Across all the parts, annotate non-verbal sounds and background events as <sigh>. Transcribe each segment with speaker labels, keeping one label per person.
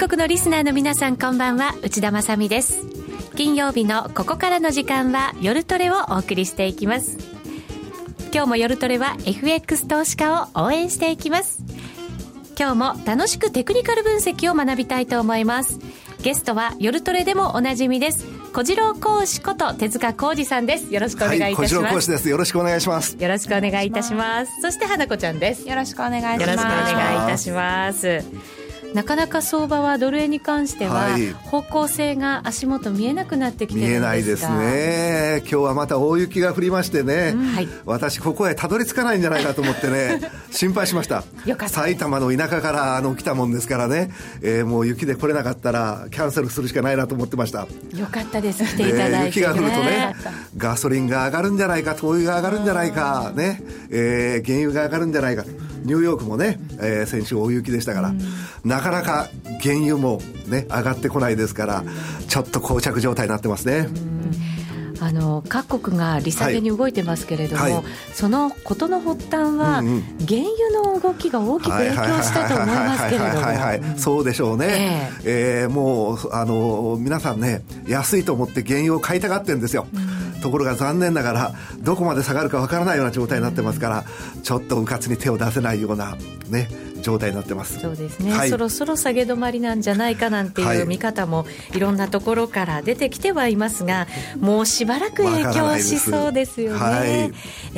Speaker 1: 全国のリスナーの皆さんこんばんは。内田まさです。金曜日のここからの時間は夜トレをお送りしていきます。今日も夜トレは FX 投資家を応援していきます。今日も楽しくテクニカル分析を学びたいと思います。ゲストは夜トレでもおなじみです。小次郎講師こと手塚浩二さんです。よろしくお願いいたします、はい、小次郎
Speaker 2: 講師です。よろしくお願いします。
Speaker 1: よろしくお願いいたします。そして花子ちゃんです。
Speaker 3: よろしくお願いします。よろしくお
Speaker 1: 願いいたしますなかなか相場はドル円に関しては、方向性が足元見えなくなってきて
Speaker 2: 見えないですね。今日はまた大雪が降りましてね、私ここへたどり着かないんじゃないかと思ってね。<laughs> 心配しました。埼玉の田舎からあの来たもんですからね、えー、もう雪で来れなかったらキャンセルするしかないなと思ってました。
Speaker 1: よかったです。来ていただいて、ね、
Speaker 2: 雪が降るとねガソリンが上がるんじゃないか灯油が上がるんじゃないかね、えー、原油が上がるんじゃないかニューヨークもね、えー、先週大雪でしたから、うん。なかなか原油もね上がってこないですからちょっと膠着状態になってますね。
Speaker 1: あの各国が利下げに動いてますけれども、はい。はい、そのことの発端は、うんうん、原油の動きが大きく影響したと思いますけれども。
Speaker 2: そうでしょうね、えー、えー、もうあの皆さんね安いと思って原油を買いたがってるんですよ、うん、ところが残念ながらどこまで下がるかわからないような状態になってますから、ちょっとうかつに手を出せないようなね状態になってます。
Speaker 1: そうですね、はい、そろそろ下げ止まりなんじゃないかなんていう見方もいろんなところから出てきてはいますが、もうしばらく影響しそうですよね、はい、え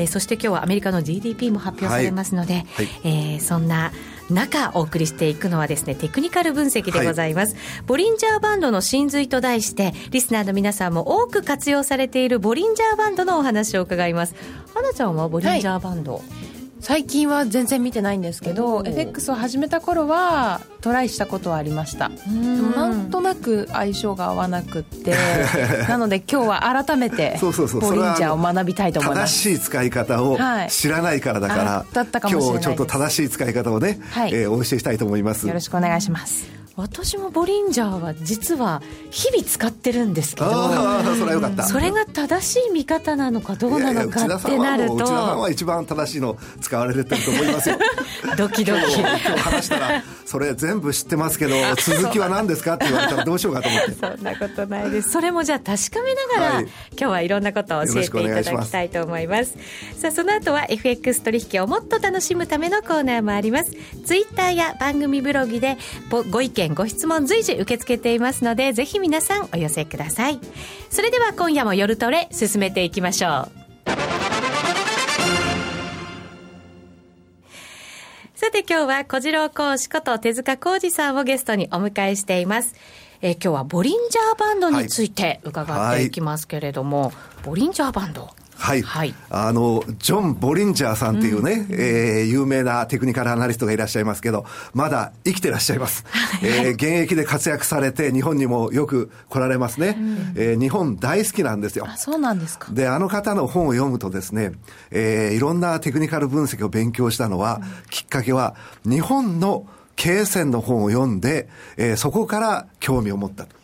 Speaker 1: ー、そして今日はアメリカの GDP も発表されますので、はい、えー、そんな中お送りしていくのはですねテクニカル分析でございます、はい、ボリンジャーバンドの真髄と題してリスナーの皆さんも多く活用されているボリンジャーバンドのお話を伺います。花ちゃんはボリンジャーバンド、はい
Speaker 3: 最近は全然見てないんですけど FX を始めた頃はトライしたことはありました。なんとなく相性が合わなくって <laughs> なので今日は改めてボリンジャーを学びたいと思います。
Speaker 2: 正しい使い方を知らないからだから、はい、だったかもしれない今日ちょっと正しい使い方をね、はい、えー、お教えしたいと思います。
Speaker 3: よろしくお願いします
Speaker 1: 私もボリンジャーは実は日々使ってるんですけど
Speaker 2: それはよかった。
Speaker 1: それが正しい見方なのかどうなのかってなると内田
Speaker 2: さんは一番正しいの使われてると思いますよ。<laughs>
Speaker 1: ドキドキ。
Speaker 2: 今日話したらそれ全部知ってますけど <laughs> 続きは何ですかって言われたらどうしようかと思って。
Speaker 1: そんなことないです。それもじゃあ確かめながら、はい、今日はいろんなことを教えていただきたいと思います。さあその後は FX 取引をもっと楽しむためのコーナーもあります。ツイッターや番組ブログでご意見ご質問随時受け付けていますのでぜひ皆さんお寄せくださいそれでは今夜も夜トレ進めていきましょうさて今日は小次郎講師こと手塚浩二さんをゲストにお迎えしています。えー、今日はボリンジャーバンドについて伺っていきますけれども、はいはい、ボリンジャーバンド。
Speaker 2: はい、はい、あのジョン・ボリンジャーさんっていうね、うん、えー、有名なテクニカルアナリストがいらっしゃいますけど、まだ生きてらっしゃいます。えー、現役で活躍されて、日本にもよく来られますね、うん、えー、日本大好きなんですよ。
Speaker 3: あそうなんですか。
Speaker 2: で、あの方の本を読むとですね、えー、いろんなテクニカル分析を勉強したのは、うん、きっかけは、日本の経営線の本を読んで、えー、そこから興味を持ったと。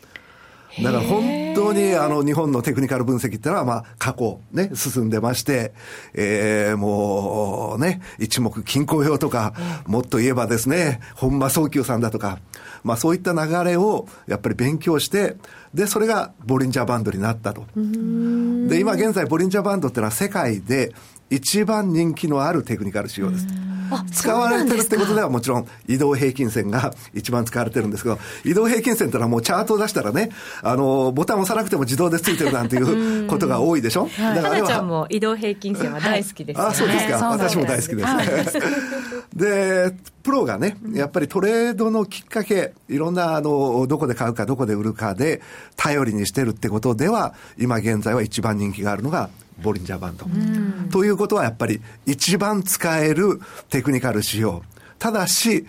Speaker 2: だから本当にあの日本のテクニカル分析っていうのはまあ過去ね、進んでまして、えー、もうね、一目均衡表とか、もっと言えばですね、本間早急さんだとか、まあそういった流れをやっぱり勉強して、で、それがボリンジャーバンドになったと。で、今現在ボリンジャーバンドっていうのは世界で一番人気のあるテクニカル仕様です。使われてるってことではもちろん移動平均線が <laughs> 一番使われてるんですけど、移動平均線ってのはもうチャートを出したらね、あの、ボタンを押さなくても自動でついてるなんていうことが多いでしょ？
Speaker 1: だからちゃんも移動平均線は大好きです、ね、
Speaker 2: あ、そうですか。私も大好きです。<laughs> で、プロがね、やっぱりトレードのきっかけ、いろんな、あの、どこで買うか、どこで売るかで、頼りにしてるってことでは、今現在は一番人気があるのが、ボリンジャーバンド。ということはやっぱり一番使えるテクニカル仕様。ただし、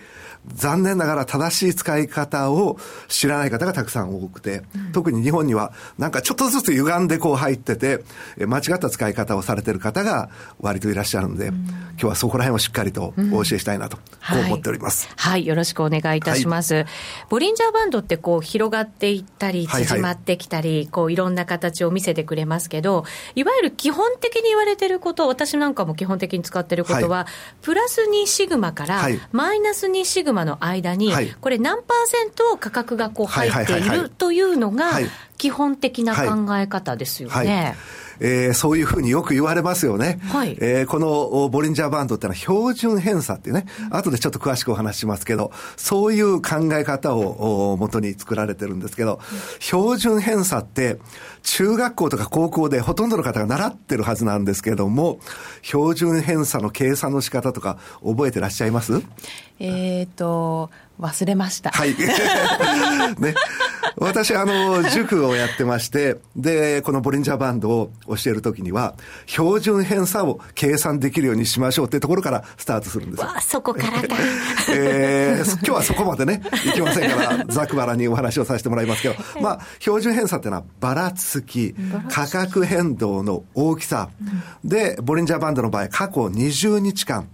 Speaker 2: 残念ながら正しい使い方を知らない方がたくさん多くて、特に日本にはなんかちょっとずつ歪んでこう入ってて、間違った使い方をされてる方が割といらっしゃるので、今日はそこら辺をしっかりとお教えしたいなと、こう思っております、
Speaker 1: はい。はい、よろしくお願いいたします。はい、ボリンジャーバンドってこう広がっていったり、縮まってきたり、はいはい、こういろんな形を見せてくれますけど、いわゆる基本的に言われてること、私なんかも基本的に使ってることは、はい、プラス2シグマからマイナス2シグママの間に、はい、これ何パーセント価格がこう入っているというのが、基本的な考え方ですよね。
Speaker 2: えー、そういうふうによく言われますよね。はい。えー、このボリンジャーバンドってのは標準偏差っていうね、後でちょっと詳しくお話ししますけど、そういう考え方を元に作られてるんですけど、標準偏差って、中学校とか高校でほとんどの方が習ってるはずなんですけども、標準偏差の計算の仕方とか覚えてらっしゃいます？
Speaker 3: えっ、と、忘れました。
Speaker 2: はい。<laughs> ね。<laughs> 私、あの、塾をやってまして、で、このボリンジャーバンドを教えるときには、標準偏差を計算できるようにしましょうっていうところからスタートするんです
Speaker 1: わそこからか。<laughs>
Speaker 2: えー、今日はそこまでね、いきませんから、ざくばらにお話をさせてもらいますけど、まあ、標準偏差っていうのは、ばらつき、価格変動の大きさ、で、ボリンジャーバンドの場合、過去20日間、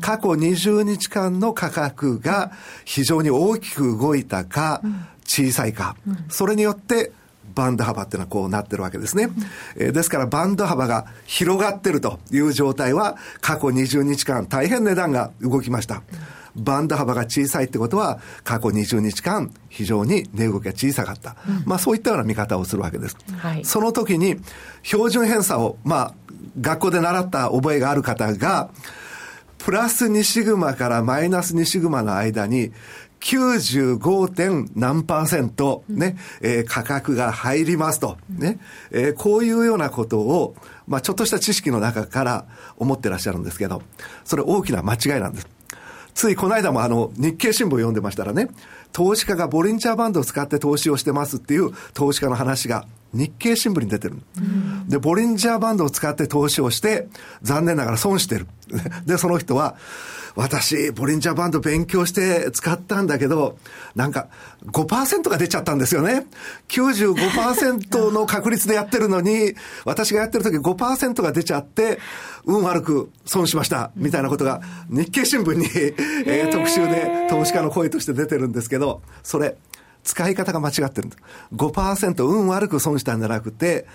Speaker 2: 過去20日間の価格が非常に大きく動いたか、小さいか、それによってバンド幅っていうのはこうなってるわけですね。えー、ですからバンド幅が広がってるという状態は過去20日間大変値段が動きました。バンド幅が小さいってことは過去20日間非常に値動きが小さかった。うん、まあそういったような見方をするわけです。はい、その時に標準偏差をまあ学校で習った覚えがある方がプラス2シグマからマイナス2シグマの間に 95. 点何パーセントね、えー、価格が入りますと、ね、えー、こういうようなことを、まあ、ちょっとした知識の中から思ってらっしゃるんですけど、それ大きな間違いなんです。ついこの間もあの、日経新聞を読んでましたらね、投資家がボリンチャーバンドを使って投資をしてますっていう投資家の話が日経新聞に出てる。で、ボリンジャーバンドを使って投資をして、残念ながら損してる。<laughs> で、その人は、私、ボリンジャーバンド勉強して使ったんだけど、なんか5%が出ちゃったんですよね。95%の確率でやってるのに、私がやってる時5%が出ちゃって、運悪く損しました、みたいなことが日経新聞に、えー、特集で投資家の声として出てるんですけど、それ、使い方が間違ってるん5%運悪く損したんじゃなくて、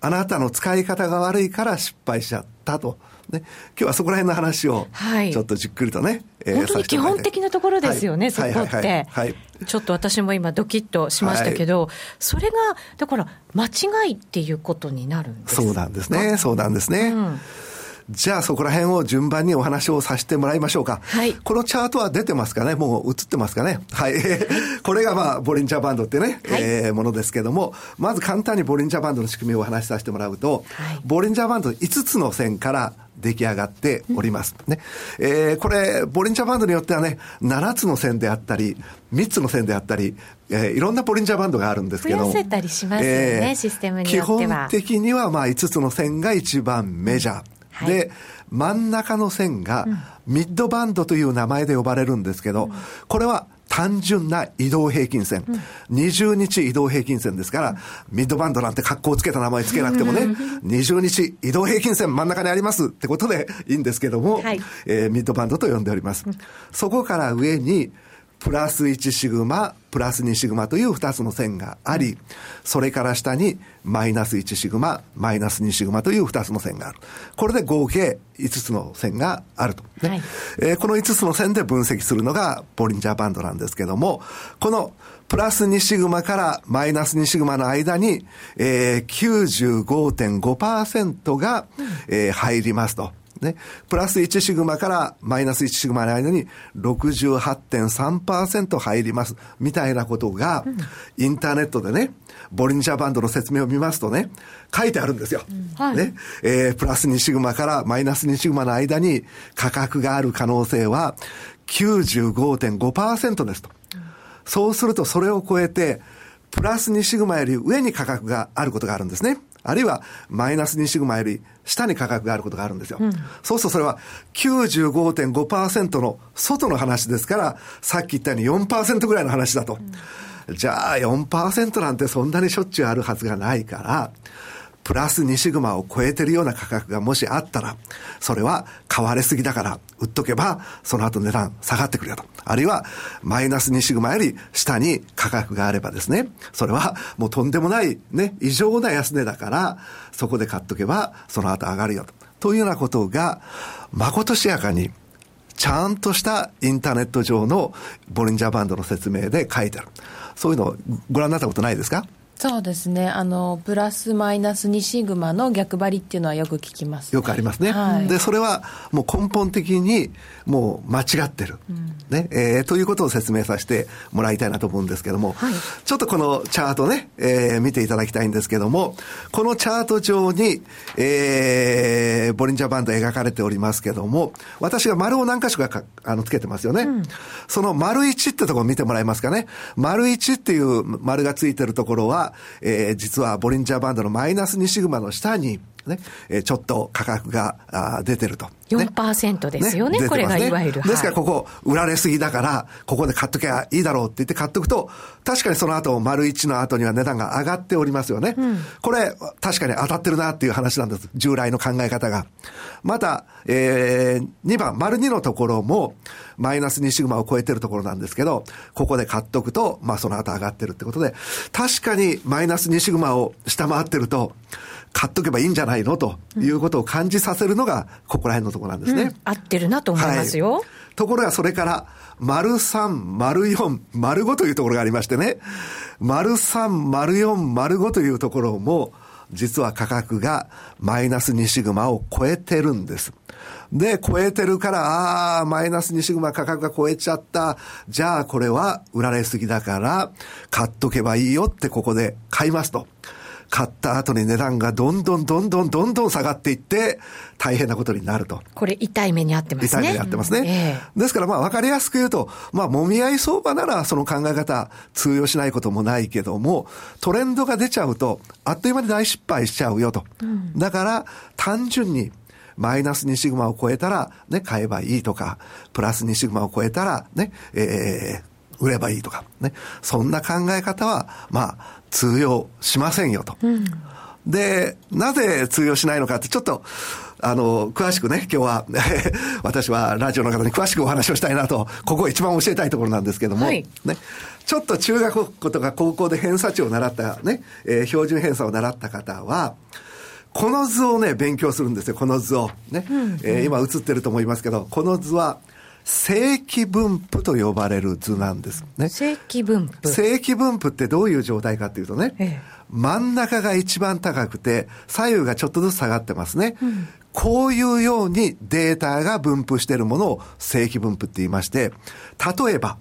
Speaker 2: あなたの使い方が悪いから失敗しちゃったと。ね、今日はそこら辺の話を、ちょっとじっくりとね、はい、
Speaker 1: えー、本当に基本的なところですよね、はい、そこって、はい、ちょっと私も今、ドキッとしましたけど、それが、だから、間違いっていうことになるんです
Speaker 2: そうなんですね、そうなんですね。うんじゃあそこら辺を順番にお話をさせてもらいましょうか。はい。このチャートは出てますかね？もう映ってますかね？はい。<laughs> これがまあ、ボリンジャーバンドってね、はい、えー、ものですけども、まず簡単にボリンジャーバンドの仕組みをお話しさせてもらうと、はい、ボリンジャーバンド5つの線から出来上がっております。ね。えー、これ、ボリンジャーバンドによってはね、7つの線であったり、3つの線であったり、えー、いろんなボリンジャーバンドがあるんですけど。
Speaker 1: 増やせたりしますよね、えー、システムによっては。
Speaker 2: 基本的にはまあ5つの線が一番メジャー。はい、で、真ん中の線がミッドバンドという名前で呼ばれるんですけど、これは単純な移動平均線、うん、20日移動平均線ですから、ミッドバンドなんて格好をつけた名前つけなくてもね、<laughs> 20日移動平均線真ん中にありますってことでいいんですけども、はい、えー、ミッドバンドと呼んでおります。そこから上に、プラス1シグマ、プラス2シグマという2つの線があり、それから下にマイナス1シグマ、マイナス2シグマという2つの線がある。これで合計5つの線があると。ねはい、えー、この5つの線で分析するのがボリンジャーバンドなんですけども、このプラス2シグマからマイナス2シグマの間に、えー、95.5%が、えー、入りますと。ね、プラス1シグマからマイナス1シグマの間に68.3%入ります。みたいなことが、インターネットでね、ボリンジャーバンドの説明を見ますとね、書いてあるんですよ。はい、ね、えー、プラス2シグマからマイナス2シグマの間に価格がある可能性は95.5%ですと。そうするとそれを超えて、プラス2シグマより上に価格があることがあるんですね。あるいはマイナス2シグマより下に価格があることがあるんですよ。うん、そうするとそれは95.5%の外の話ですから、さっき言ったように4%ぐらいの話だと。うん、じゃあ4%なんてそんなにしょっちゅうあるはずがないから、プラス2シグマを超えてるような価格がもしあったら、それは買われすぎだから売っとけば、その後値段下がってくるよと。あるいは、マイナス2シグマより下に価格があればですね、それはもうとんでもないね、異常な安値だから、そこで買っとけば、その後上がるよと。というようなことが、まことしやかにちゃんとしたインターネット上のボリンジャーバンドの説明で書いてある。そういうのをご覧になったことないですか？
Speaker 3: そうですね。あのプラスマイナス2シグマの逆張りっていうのはよく聞きます、
Speaker 2: ね、よくありますね、はい、でそれはもう根本的にもう間違ってる、うん、ね。えー、ということを説明させてもらいたいなと思うんですけども、はい、ちょっとこのチャートね、えー、見ていただきたいんですけどもこのチャート上に、えー、ボリンジャーバンド描かれておりますけども私が丸を何箇所かあのつけてますよね、うん、その丸1ってところ見てもらえますかね。丸1っていう丸がついてるところはえー、実はボリンジャーバンドのマイナス2シグマの下に、ね、えー、ちょっと価格があ出てると。
Speaker 1: ね、4%ですよね、ねこれがいわゆる。
Speaker 2: ですから、ここ、売られすぎだから、ここで買っときゃいいだろうって言って買っとくと、確かにその後、丸1の後には値段が上がっておりますよね。うん、これ、確かに当たってるなっていう話なんです。従来の考え方が。また、えー、2番、丸2のところも、マイナス2シグマを超えてるところなんですけど、ここで買っとくと、まあその後上がってるってことで、確かにマイナス2シグマを下回ってると、買っとけばいいんじゃないの？ということを感じさせるのが、ここら辺のところなんですね。うん、
Speaker 1: 合ってるなと思いますよ。はい、
Speaker 2: ところがそれから、丸3、丸4、丸5というところがありましてね、丸3、丸4、丸5というところも、実は価格がマイナス2シグマを超えてるんです。で、超えてるから、ああ、マイナス2シグマ価格が超えちゃった。じゃあこれは売られすぎだから、買っとけばいいよってここで買いますと。買った後に値段がどんどんどんどんどんどん下がっていって、大変なことになると。
Speaker 1: これ痛い目にあってますね。
Speaker 2: 痛い目にあってますね。うんえー、ですからまあ分かりやすく言うと、まあ揉み合い相場ならその考え方通用しないこともないけども、トレンドが出ちゃうと、あっという間に大失敗しちゃうよと。うん、だから単純にマイナス2シグマを超えたら、ね、買えばいいとか、プラス2シグマを超えたら、ね、えー、売ればいいとか、ね。そんな考え方は、まあ、通用しませんよと。うん、で、なぜ通用しないのかって、ちょっと、あの、詳しくね、今日は、<laughs> 私はラジオの方に詳しくお話をしたいなと、ここ一番教えたいところなんですけども、はい、ね、ちょっと中学校とか高校で偏差値を習ったね、えー、標準偏差を習った方は、この図をね、勉強するんですよ、この図を。ね。うんうん、えー、今映ってると思いますけど、この図は、正規分布と呼ばれる図なんですね。
Speaker 1: 正規分布
Speaker 2: 正規分布ってどういう状態かっていうとね、ええ、真ん中が一番高くて、左右がちょっとずつ下がってますね。うん、こういうようにデータが分布しているものを正規分布って言いまして、例えば、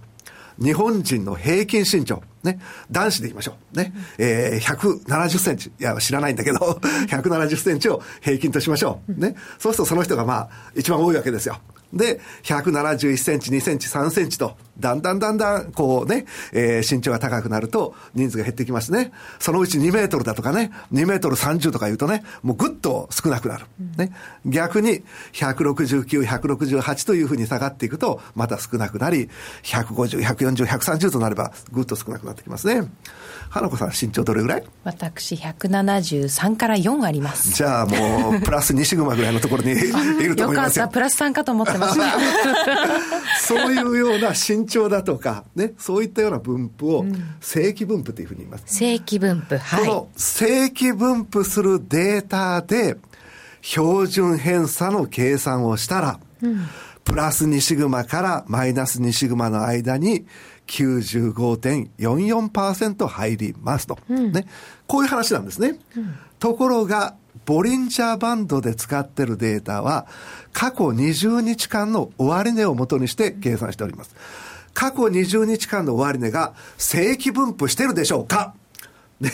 Speaker 2: 日本人の平均身長。ね。男子で言いましょう。ね。えー、170センチ。いや、知らないんだけど、<laughs> 170センチを平均としましょう。ね。そうするとその人がまあ、一番多いわけですよ。で、171センチ、2センチ、3センチと、だんだんだんだん、こうね、えー、身長が高くなると、人数が減ってきますね。そのうち2メートルだとかね、2メートル30とか言うとね、もうぐっと少なくなる。ね。逆に、169、168というふうに下がっていくと、また少なくなり、150、140、130となれば、ぐっと少なくなってきますね。花子さん、身長どれぐらい？
Speaker 3: 私、173から4あります。
Speaker 2: じゃあもう、プラス2シグマぐらいのところにいると思いますよ。
Speaker 3: よかった、プラス3かと思ってました。<laughs>
Speaker 2: そういうような身長だとか、ね、そういったような分布を、正規分布というふうに言います。
Speaker 1: 正規分布、はい。この
Speaker 2: 正規分布するデータで、標準偏差の計算をしたら、うん、プラス2シグマからマイナス2シグマの間に、95.44%入りますと、うん、ね。こういう話なんですね。うん、ところが、ボリンジャーバンドで使ってるデータは、過去20日間の終値を元にして計算しております。過去20日間の終値が正規分布してるでしょうか？ね、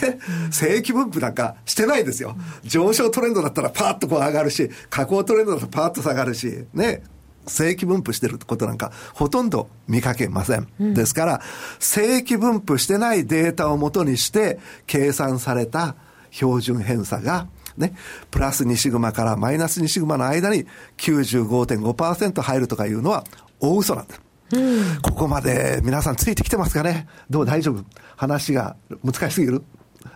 Speaker 2: 正規分布なんかしてないですよ。上昇トレンドだったらパーッとこう上がるし、下降トレンドだとパーッと下がるし、ね、正規分布してることなんかほとんど見かけません。うん、ですから、正規分布してないデータをもとにして計算された標準偏差が、ね、プラス2シグマからマイナス2シグマの間に95.5%入るとかいうのは大嘘なんです。うん、ここまで皆さんついてきてますかね？どう？大丈夫？話が難しすぎる？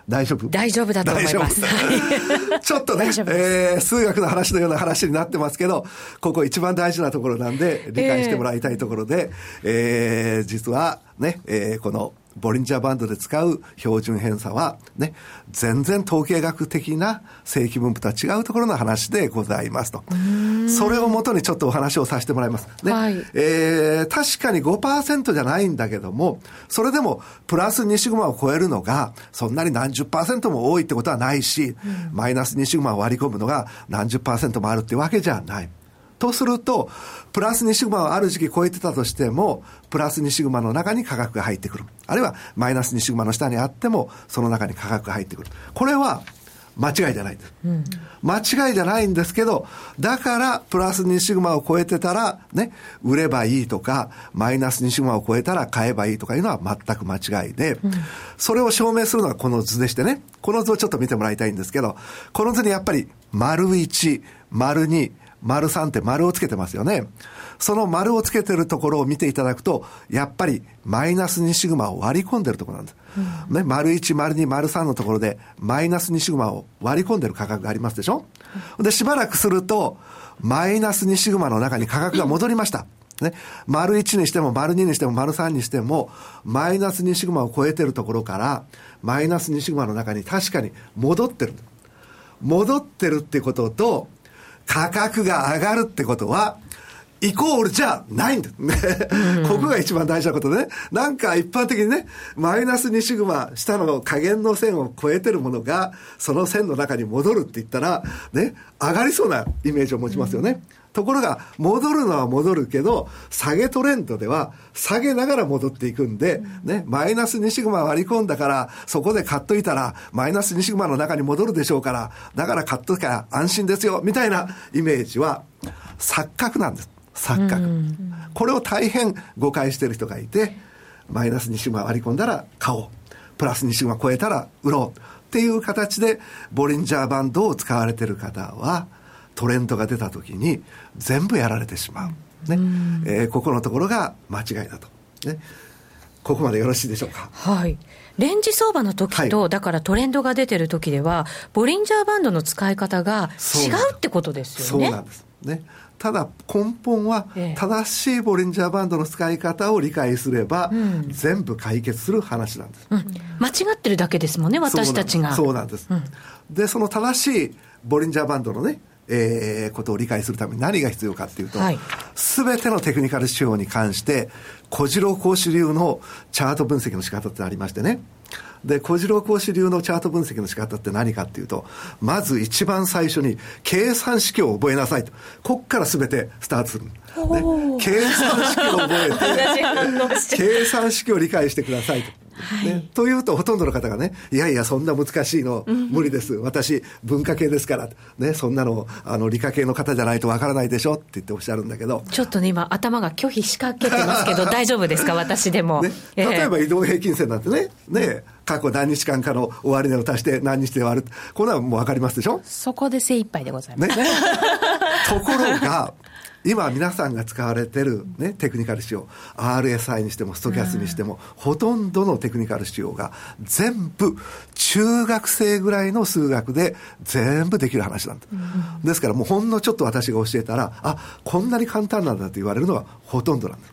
Speaker 2: 大丈夫？
Speaker 1: 大丈夫だと思います。<laughs>
Speaker 2: ちょっとね、えー、数学の話のような話になってますけど、ここ一番大事なところなんで、理解してもらいたいところで、えー、えー、実はね、えー、この、ボリンジャーバンドで使う標準偏差は、ね、全然統計学的な正規分布とは違うところの話でございますと。それをもとにちょっとお話をさせてもらいます。ね。はい、えー、確かに5%じゃないんだけども、それでもプラス2シグマを超えるのが、そんなに何十パーセントも多いってことはないし、うん、マイナス2シグマを割り込むのが何十パーセントもあるってわけじゃない。とすると、プラス2シグマをある時期超えてたとしても、プラス2シグマの中に価格が入ってくる。あるいは、マイナス2シグマの下にあっても、その中に価格が入ってくる。これは、間違いじゃないんです、うん、間違いじゃないんですけど、だから、プラス2シグマを超えてたら、ね、売ればいいとか、マイナス2シグマを超えたら買えばいいとかいうのは全く間違いで、うん、それを証明するのがこの図でしてね、この図をちょっと見てもらいたいんですけど、この図にやっぱり、丸1、丸2、丸3って丸をつけてますよね。その丸をつけてるところを見ていただくと、やっぱりマイナス2シグマを割り込んでるところなんです。うん、ね、丸1、丸2、丸3のところでマイナス2シグマを割り込んでる価格がありますでしょ、で、しばらくすると、マイナス2シグマの中に価格が戻りました。ね、丸1にしても丸2にしても丸3にしても、マイナス2シグマを超えてるところから、マイナス2シグマの中に確かに戻ってる。戻ってるってことと、価格が上がるってことは、イコールじゃないんだ。ね。ここが一番大事なことね。なんか一般的にね、マイナス2シグマ、下の下限の線を超えてるものが、その線の中に戻るって言ったら、ね、上がりそうなイメージを持ちますよね。うんところが、戻るのは戻るけど、下げトレンドでは、下げながら戻っていくんで、ね、マイナス2シグマ割り込んだから、そこで買っといたら、マイナス2シグマの中に戻るでしょうから、だから買っときゃ安心ですよ、みたいなイメージは、錯覚なんです。錯覚。これを大変誤解してる人がいて、マイナス2シグマ割り込んだら買おう。プラス2シグマ超えたら売ろう。っていう形で、ボリンジャーバンドを使われてる方は、トレンドが出た時に全部やられてしまう。ね。えー、ここのところが間違いだと。ね。ここまでよろしいでしょうか？
Speaker 1: はい。レンジ相場の時と、はい、だからトレンドが出てる時では、ボリンジャーバンドの使い方が違うってことですよね。
Speaker 2: そうなんです。ね。ただ根本は正しいボリンジャーバンドの使い方を理解すれば、全部解決する話なんです、
Speaker 1: うん、間違ってるだけですもんね私たちが
Speaker 2: そうなんです、うん、でその正しいボリンジャーバンドのねえー、ことを理解するために何が必要かっていうと、す、べ、てのテクニカル指標に関して、小次郎講師流のチャート分析の仕方ってありましてね。で、小次郎講師流のチャート分析の仕方って何かっていうと、まず一番最初に計算式を覚えなさいと。こっからすべてスタートする。ね、計算式を覚え <laughs> て、計算式を理解してくださいと。ね、というと、ほとんどの方がね、いやいや、そんな難しいの、無理です。私、文化系ですから、ね、そんなの、あの、理科系の方じゃないとわからないでしょって言っておっしゃるんだけど。
Speaker 1: ちょっとね、今、頭が拒否しかけてますけど、<laughs> 大丈夫ですか、私でも。ね、
Speaker 2: 例えば、移動平均線なんてね、ね、過去何日間かの終値を足して何日で割る。これはもうわかりますでしょ？
Speaker 3: そこで精一杯でございます。ね、
Speaker 2: ところが、<laughs> 今皆さんが使われてる、ね、テクニカル仕様 RSI にしてもストキャスにしても、ほとんどのテクニカル仕様が全部中学生ぐらいの数学で全部できる話なんだ、うん、ですからもうほんのちょっと私が教えたらあこんなに簡単なんだと言われるのがほとんどなんだ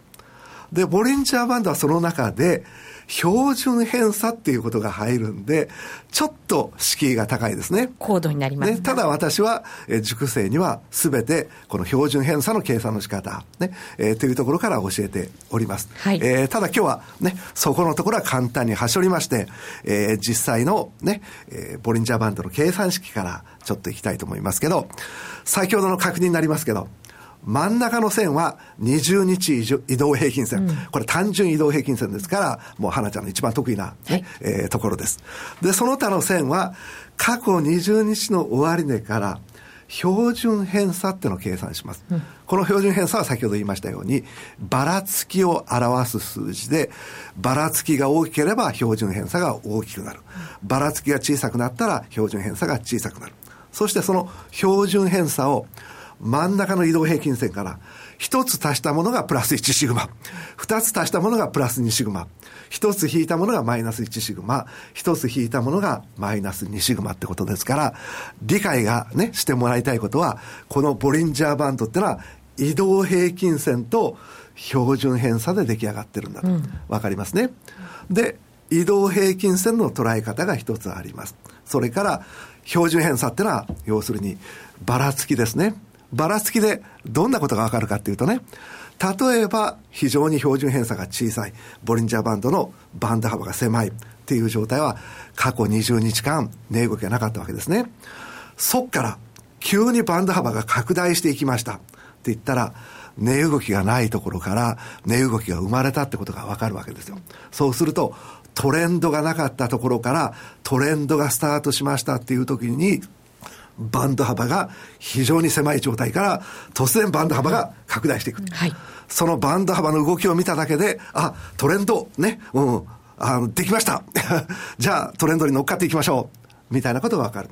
Speaker 2: でボリンジャーバンドはその中で標準偏差っていうことが入るんで、ちょっと敷居が高いですね。
Speaker 1: 高度になりますね。
Speaker 2: ねただ私は、え塾生にはすべてこの標準偏差の計算の仕方、ね、えー、というところから教えております。はい、えー、ただ今日はね、そこのところは簡単に端折りまして、えー、実際のね、えー、ボリンジャーバンドの計算式からちょっといきたいと思いますけど、先ほどの確認になりますけど、真ん中の線は20日移動平均線、うん、これ単純移動平均線ですから、もう花ちゃんの一番得意なね、はい、えー、ところです。で、その他の線は、過去20日の終値から、標準偏差っていうのを計算します、うん、この標準偏差は先ほど言いましたように、ばらつきを表す数字で、ばらつきが大きければ標準偏差が大きくなる。ばらつきが小さくなったら標準偏差が小さくなる。そしてその標準偏差を真ん中の移動平均線から、一つ足したものがプラス1シグマ、二つ足したものがプラス2シグマ、一つ引いたものがマイナス1シグマ、一つ引いたものがマイナス2シグマってことですから、理解がね、してもらいたいことは、このボリンジャーバンドってのは、移動平均線と標準偏差で出来上がってるんだと。わ、うん、かりますね？で、移動平均線の捉え方が一つあります。それから、標準偏差ってのは、要するに、ばらつきですね。ばらつきでどんなことがわかるかっていうとね、例えば非常に標準偏差が小さい、ボリンジャーバンドのバンド幅が狭いっていう状態は過去20日間値動きがなかったわけですね。そっから急にバンド幅が拡大していきましたって言ったら、値動きがないところから値動きが生まれたってことがわかるわけですよ。そうすると、トレンドがなかったところからトレンドがスタートしましたっていう時に、バンド幅が非常に狭い状態から突然バンド幅が拡大していく。はい、そのバンド幅の動きを見ただけで、あ、トレンド、ね、うん、あの、できました <laughs> じゃあトレンドに乗っかっていきましょうみたいなことがわかる。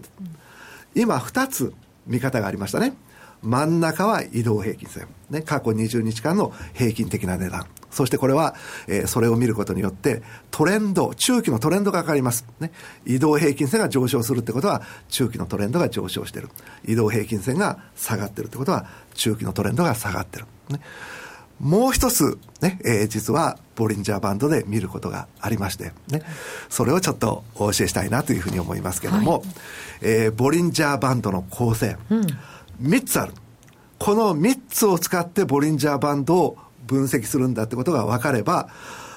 Speaker 2: 今二つ見方がありましたね。真ん中は移動平均線。ね、過去20日間の平均的な値段。そしてこれは、えー、それを見ることによって、トレンド、中期のトレンドがかかります。ね。移動平均線が上昇するってことは、中期のトレンドが上昇してる。移動平均線が下がってるってことは、中期のトレンドが下がってる。ね。もう一つ、ね、えー、実は、ボリンジャーバンドで見ることがありまして、ね。それをちょっとお教えしたいなというふうに思いますけれども、はい、えー、ボリンジャーバンドの構成。うん3つある。この3つを使ってボリンジャーバンドを分析するんだってことが分かれば、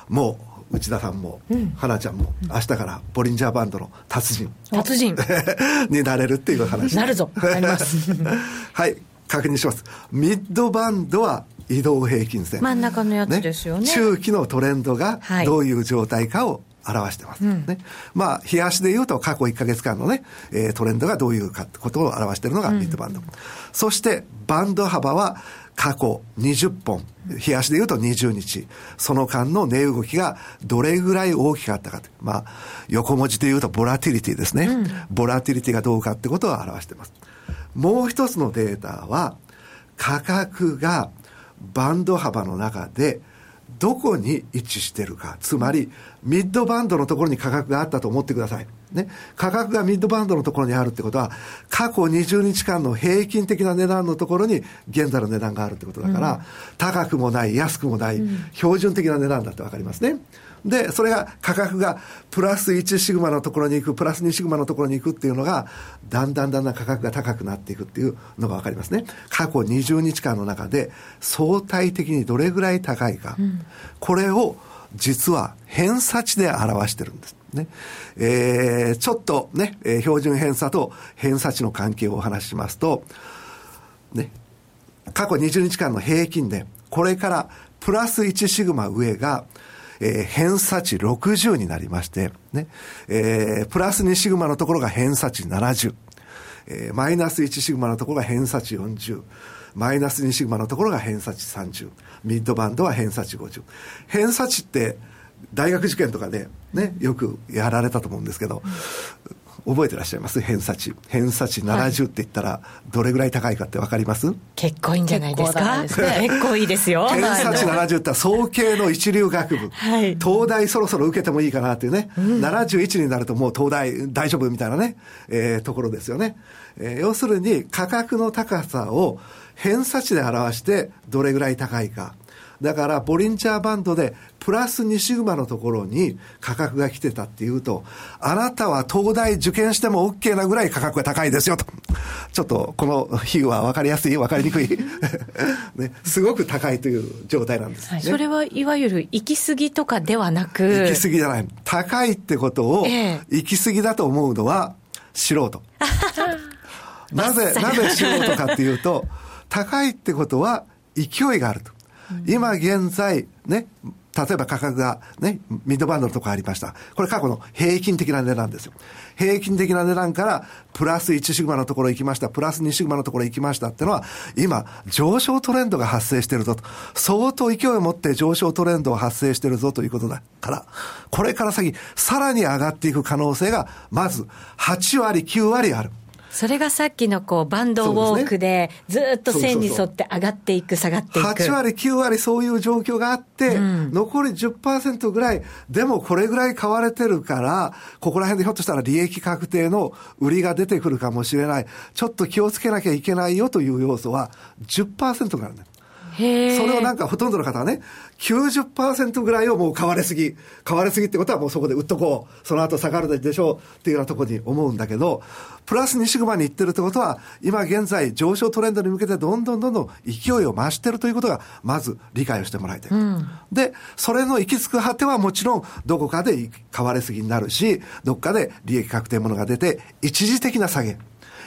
Speaker 2: もう内田さんも、うん、花ちゃんも、明日からボリンジャーバンドの達人。
Speaker 1: 達人 <laughs>
Speaker 2: になれるっていう話。
Speaker 1: なるぞ。なります。<laughs>
Speaker 2: はい、確認します。ミッドバンドは移動平均線。
Speaker 1: 真ん中のやつですよね。ね
Speaker 2: 中期のトレンドがどういう状態かを表してます。うん、ね。まあ、冷やしで言うと過去1か月間のね、えー、トレンドがどういうかってことを表しているのがミッドバンド。うん、そして、バンド幅は過去20本、冷やしで言うと20日、その間の値動きがどれぐらい大きかったかと。まあ、横文字で言うとボラティリティですね。うん、ボラティリティがどうかってことを表しています。もう一つのデータは、価格がバンド幅の中でどこに位置してるか。つまり、ミッドバンドのところに価格があったと思ってください。ね。価格がミッドバンドのところにあるってことは、過去20日間の平均的な値段のところに現在の値段があるってことだから、うん、高くもない、安くもない、標準的な値段だってわかりますね。で、それが価格がプラス1シグマのところに行く、プラス2シグマのところに行くっていうのが、だんだんだんだん価格が高くなっていくっていうのがわかりますね。過去20日間の中で相対的にどれぐらい高いか。うん、これを実は偏差値で表してるんです。ね。えー、ちょっとね、えー、標準偏差と偏差値の関係をお話ししますと、ね、過去20日間の平均で、これからプラス1シグマ上が、えー、偏差値60になりまして、ね、えー、プラス2シグマのところが偏差値70、えー、マイナス1シグマのところが偏差値40、マイナス2シグマのところが偏差値30、ミッドバンドは偏差値50。偏差値って、大学受験とかでね、よくやられたと思うんですけど、覚えてらっしゃいます？偏差値。偏差値70って言ったら、どれぐらい高いかって分かります？
Speaker 1: 結構いいんじゃないですか？結構, <laughs> 結構いいですよ。
Speaker 2: 偏差値70って総計の一流学部。はい、東大そろそろ受けてもいいかなっていうね。うん、71になるともう東大大丈夫みたいなね、えー、ところですよね。えー、要するに価格の高さを偏差値で表してどれぐらい高いか。だから、ボリンチャーバンドで、プラス2シグマのところに価格が来てたっていうと、あなたは東大受験しても OK なぐらい価格が高いですよと。ちょっと、この比喩は分かりやすい、分かりにくい。<laughs> ね、すごく高いという状態なんです、ね、はい、
Speaker 1: それはいわゆる行き過ぎとかではなく。
Speaker 2: 行き過ぎじゃない。高いってことを、行き過ぎだと思うのは素人。<laughs> なぜ、なぜ素人かっていうと、高いってことは勢いがあると。今現在、ね、例えば価格がね、ミッドバンドのとこありました。これ過去の平均的な値段ですよ。平均的な値段から、プラス1シグマのところ行きました、プラス2シグマのところ行きましたってのは、今、上昇トレンドが発生してるぞと。相当勢いを持って上昇トレンドが発生してるぞということだから、これから先、さらに上がっていく可能性が、まず、8割、9割ある。
Speaker 1: それがさっきのこうバンドウォークで、ずっと線に沿って上がっていく、下がっていく。8
Speaker 2: 割、9割そういう状況があって、うん、残り10%ぐらい、でもこれぐらい買われてるから、ここら辺でひょっとしたら利益確定の売りが出てくるかもしれない。ちょっと気をつけなきゃいけないよという要素は10%があるね。それをなんかほとんどの方はね、90%ぐらいをもう買われすぎ。買われすぎってことはもうそこで売っとこう。その後下がるでしょうっていうようなところに思うんだけど、プラス2シグマに行ってるってことは、今現在上昇トレンドに向けてどんどんどんどん勢いを増してるということが、まず理解をしてもらいたい。うん、で、それの行き着く果てはもちろんどこかで買われすぎになるし、どっかで利益確定ものが出て、一時的な下げ。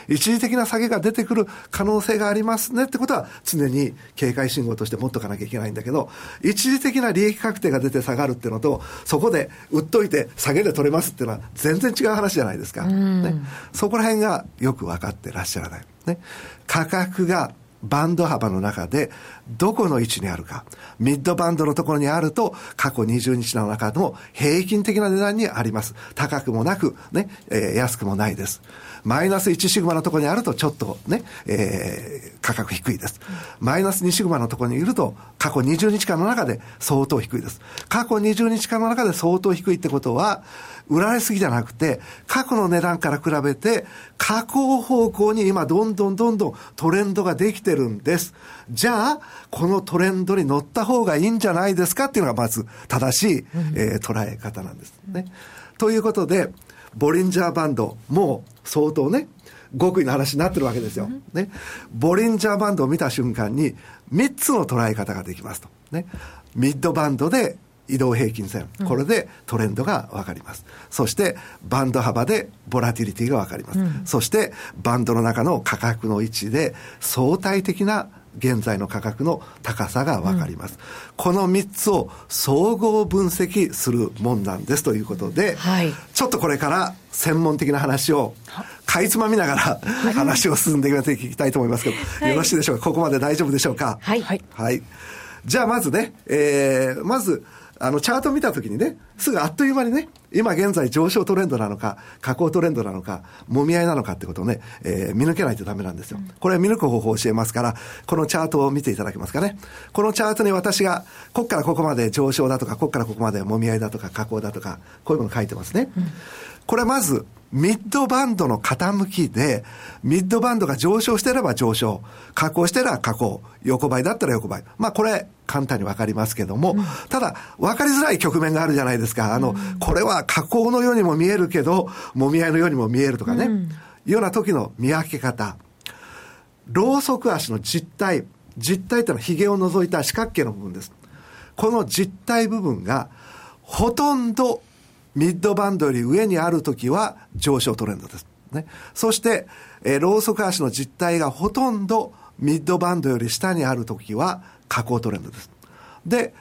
Speaker 2: 一時的な下げが出てくる可能性がありますねってことは常に警戒信号として持っとかなきゃいけないんだけど、一時的な利益確定が出て下がるっていうのと、そこで売っといて下げで取れますっていうのは全然違う話じゃないですか。ね、そこら辺がよく分かってらっしゃらない。ね、価格がバンド幅の中でどこの位置にあるか。ミッドバンドのところにあると過去20日の中でも平均的な値段にあります。高くもなく、ね、えー、安くもないです。マイナス1シグマのところにあるとちょっとね、えー、価格低いです。マイナス2シグマのところにいると過去20日間の中で相当低いです。過去20日間の中で相当低いってことは、売られすぎじゃなくて、過去の値段から比べて、下降方向に今どんどんどんどんトレンドができてるんです。じゃあ、このトレンドに乗った方がいいんじゃないですかっていうのがまず正しい、えー、捉え方なんですね。ということで、ボリンジャーバンド、もう相当ね、極意の話になってるわけですよ。ね。ボリンジャーバンドを見た瞬間に、3つの捉え方ができますと。ね。ミッドバンドで移動平均線。これでトレンドが分かります。そして、バンド幅でボラティリティが分かります。うん、そして、バンドの中の価格の位置で相対的な現在の価格の高さが分かります、うん、この3つを総合分析するもんなんですということで、はい、ちょっとこれから専門的な話をかいつまみながら話を進んでいきたいと思いますけど、はい、よろしいでしょうか？ここまで大丈夫でしょうか？
Speaker 1: はい、はい、
Speaker 2: じゃあまずね、えー、まずあの、チャート見たときにね、すぐあっという間にね、今現在上昇トレンドなのか、下降トレンドなのか、もみ合いなのかってことをね、えー、見抜けないとダメなんですよ。これ見抜く方法を教えますから、このチャートを見ていただけますかね。このチャートに私が、ここからここまで上昇だとか、ここからここまでもみ合いだとか、下降だとか、こういうもの書いてますね。うん、これまず、ミッドバンドの傾きで、ミッドバンドが上昇してれば上昇、下降してれば下降、横ばいだったら横ばい。まあこれ、簡単にわかりますけども、うん、ただ、わかりづらい局面があるじゃないですか。あの、うん、これは下降のようにも見えるけど、もみ合いのようにも見えるとかね。うん、ような時の見分け方。ロウソク足の実体。実体ってのは髭を除いた四角形の部分です。この実体部分が、ほとんどミッドバンドより上にあるときは上昇トレンドです。ね。そして、えー、ローソク足の実態がほとんどミッドバンドより下にあるときは下降トレンドです。で、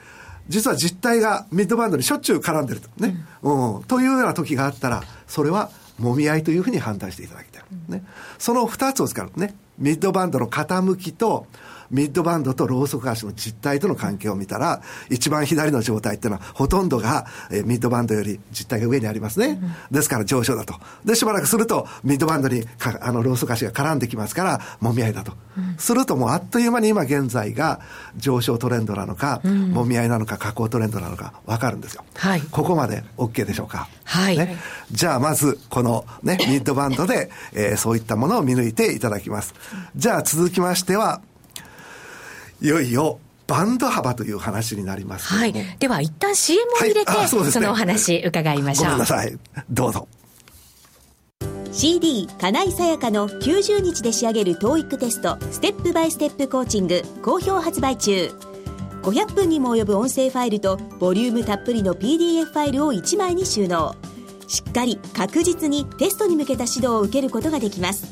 Speaker 2: 実は実態がミッドバンドにしょっちゅう絡んでると。ね。うん、うん、というような時があったら、それは揉み合いというふうに判断していただきたい。ね。その二つを使うね。ミッドバンドの傾きと、ミッドバンドとローソク足の実態との関係を見たら、一番左の状態っていうのは、ほとんどが、えー、ミッドバンドより実態が上にありますね。うん、ですから上昇だと。で、しばらくすると、ミッドバンドにか、あの、ローソク足が絡んできますから、もみ合いだと。うん、するともうあっという間に今現在が上昇トレンドなのか、うん、もみ合いなのか、下降トレンドなのか、わかるんですよ。はい。ここまで OK でしょうか？
Speaker 1: はい。
Speaker 2: ね。じゃあ、まず、このね、ミッドバンドで、えー、そういったものを見抜いていただきます。じゃあ、続きましては、いよいよバンド幅という話になります
Speaker 1: はい。では一旦 CM を入れて、はいそね、そのお話伺いましょう。
Speaker 2: ごめんなさい。どうぞ。
Speaker 4: CD 金井さやかの90日で仕上げる TOEIC テストステップバイステップコーチング好評発売中500分にも及ぶ音声ファイルとボリュームたっぷりの PDF ファイルを1枚に収納しっかり確実にテストに向けた指導を受けることができます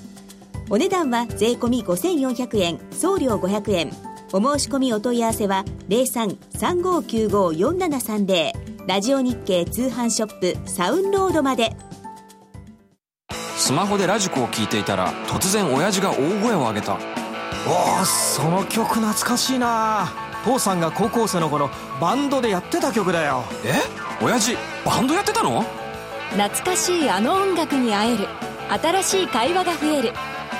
Speaker 4: お値段は税込5400円送料500円お申し込みお問い合わせは0335954730ラジオ日経通販ショップサウンロードまで。
Speaker 5: スマホでラジコを聞いていたら突然親父が大声を上げた。
Speaker 6: おおその曲懐かしいな。父さんが高校生の頃バンドでやってた曲だよ。
Speaker 5: え？親父バンドやってたの？
Speaker 7: 懐かしいあの音楽に会える。新しい会話が増える。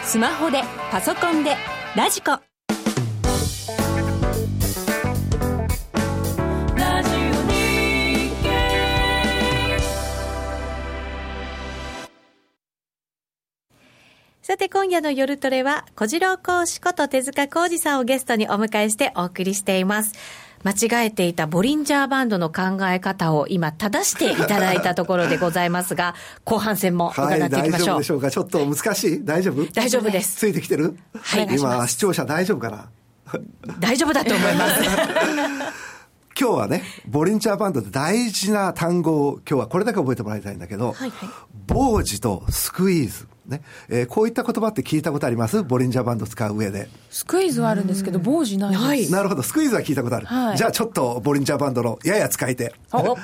Speaker 7: スマホでパソコンでラジコ
Speaker 1: さて今夜の夜トレは小次郎講師こと手塚浩二さんをゲストにお迎えしてお送りしています。間違えていたボリンジャーバンドの考え方を今正していただいたところでございますが、<laughs> 後半戦も伺っていきましょう。はい、大
Speaker 2: 丈夫でしょうか？ちょっと難しい大丈夫？
Speaker 1: 大丈夫です。
Speaker 2: ついてきてる？はい。今、視聴者大丈夫かな？
Speaker 1: 大丈夫だと思います。<laughs>
Speaker 2: 今日はね、ボリンチャーバンドで大事な単語を今日はこれだけ覚えてもらいたいんだけど、はいはい、傍受とスクイーズ。ね。えー、こういった言葉って聞いたことあります？ボリンジャーバンド使う上で。
Speaker 3: スクイーズはあるんですけど、傍受ないです。
Speaker 2: なるほど、スクイーズは聞いたことある。はい、じゃあちょっとボリンジャーバンドのやや使い手。傍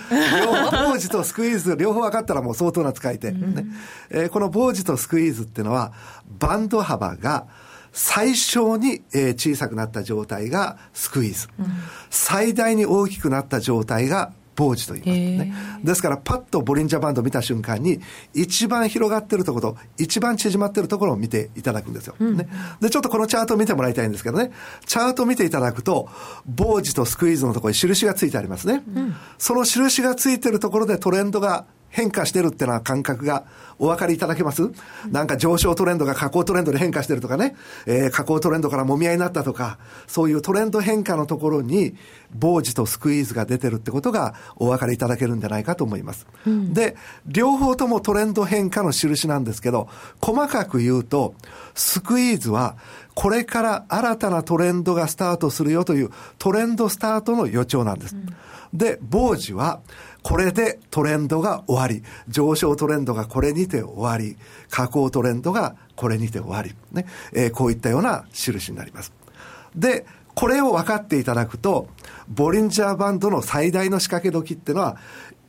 Speaker 2: 受とスクイーズ両方分かったらもう相当な使い手。ね。えー、この傍受とスクイーズっていうのは、バンド幅が最小に、えー、小さくなった状態がスクイーズ、うん、最大に大きくなった状態が傍受と言いますね。ですから、パッとボリンジャーバンド見た瞬間に、一番広がってるところ、一番縮まってるところを見ていただくんですよ。うん、ね。で、ちょっとこのチャートを見てもらいたいんですけどね。チャートを見ていただくと、傍受とスクイーズのところに印がついてありますね。うん、その印がついてるところでトレンドが変化してるっていうのは感覚がお分かりいただけます？なんか上昇トレンドが下降トレンドで変化してるとかね、えー、下降トレンドからもみ合いになったとか、そういうトレンド変化のところに、傍受とスクイーズが出てるってことがお分かりいただけるんじゃないかと思います。うん、で、両方ともトレンド変化の印なんですけど、細かく言うと、スクイーズは、これから新たなトレンドがスタートするよというトレンドスタートの予兆なんです。うん、で、傍受は、これでトレンドが終わり、上昇トレンドがこれにて終わり、下降トレンドがこれにて終わり、ね、えー、こういったような印になります。で、これを分かっていただくと、ボリンジャーバンドの最大の仕掛け時っていうのは、